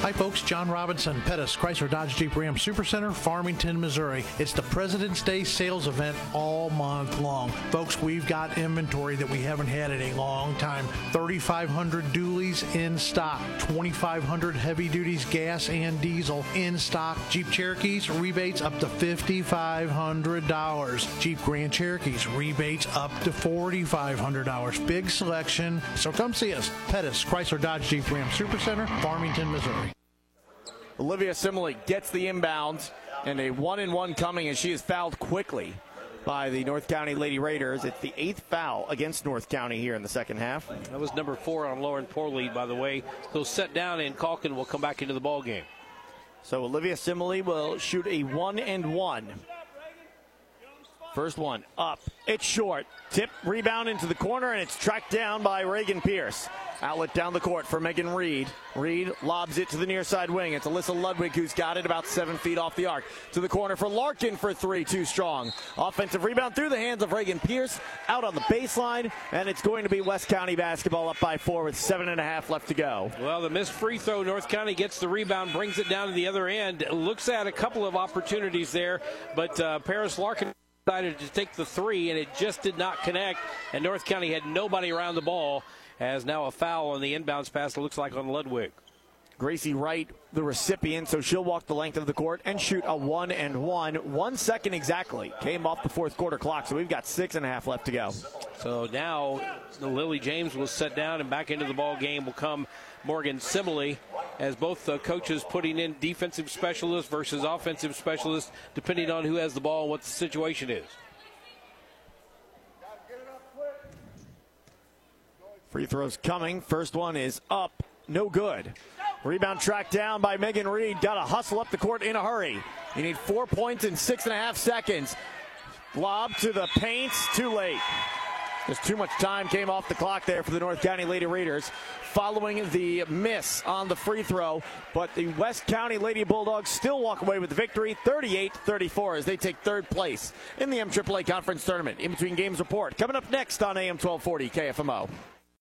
Hi, folks. John Robinson, Pettis, Chrysler Dodge Jeep Ram Supercenter, Farmington, Missouri. It's the President's Day sales event all month long. Folks, we've got inventory that we haven't had in a long time. 3,500 dualies in stock, 2,500 heavy duties gas and diesel in stock. Jeep Cherokees, rebates up to $5,500. Jeep Grand Cherokees, rebates up to $4,500. Big selection. So come see us. Pettis, Chrysler Dodge Jeep Ram Supercenter, Farmington, Missouri. Olivia Simile gets the inbound, and a one and one coming, and she is fouled quickly by the North County Lady Raiders. It's the eighth foul against North County here in the second half. That was number four on Lauren Porley, by the way. He'll set down, and Calkin will come back into the ball game. So Olivia Simile will shoot a one and one. First one up. It's short. Tip, rebound into the corner, and it's tracked down by Reagan Pierce. Outlet down the court for Megan Reed. Reed lobs it to the near side wing. It's Alyssa Ludwig who's got it about seven feet off the arc. To the corner for Larkin for three, too strong. Offensive rebound through the hands of Reagan Pierce. Out on the baseline, and it's going to be West County basketball up by four with seven and a half left to go. Well, the missed free throw, North County gets the rebound, brings it down to the other end. Looks at a couple of opportunities there, but uh, Paris Larkin decided to take the three, and it just did not connect. And North County had nobody around the ball. As now a foul on the inbounds pass, it looks like on Ludwig. Gracie Wright, the recipient, so she'll walk the length of the court and shoot a one and one. One second exactly came off the fourth quarter clock, so we've got six and a half left to go. So now the Lily James will set down and back into the ball game will come Morgan Simile as both the coaches putting in defensive specialists versus offensive specialists, depending on who has the ball and what the situation is. Free throws coming. First one is up. No good. Rebound tracked down by Megan Reed. Got to hustle up the court in a hurry. You need four points in six and a half seconds. Lob to the paint. Too late. There's too much time came off the clock there for the North County Lady Raiders following the miss on the free throw. But the West County Lady Bulldogs still walk away with the victory 38 34 as they take third place in the MAAA Conference Tournament. In between games report coming up next on AM 1240 KFMO.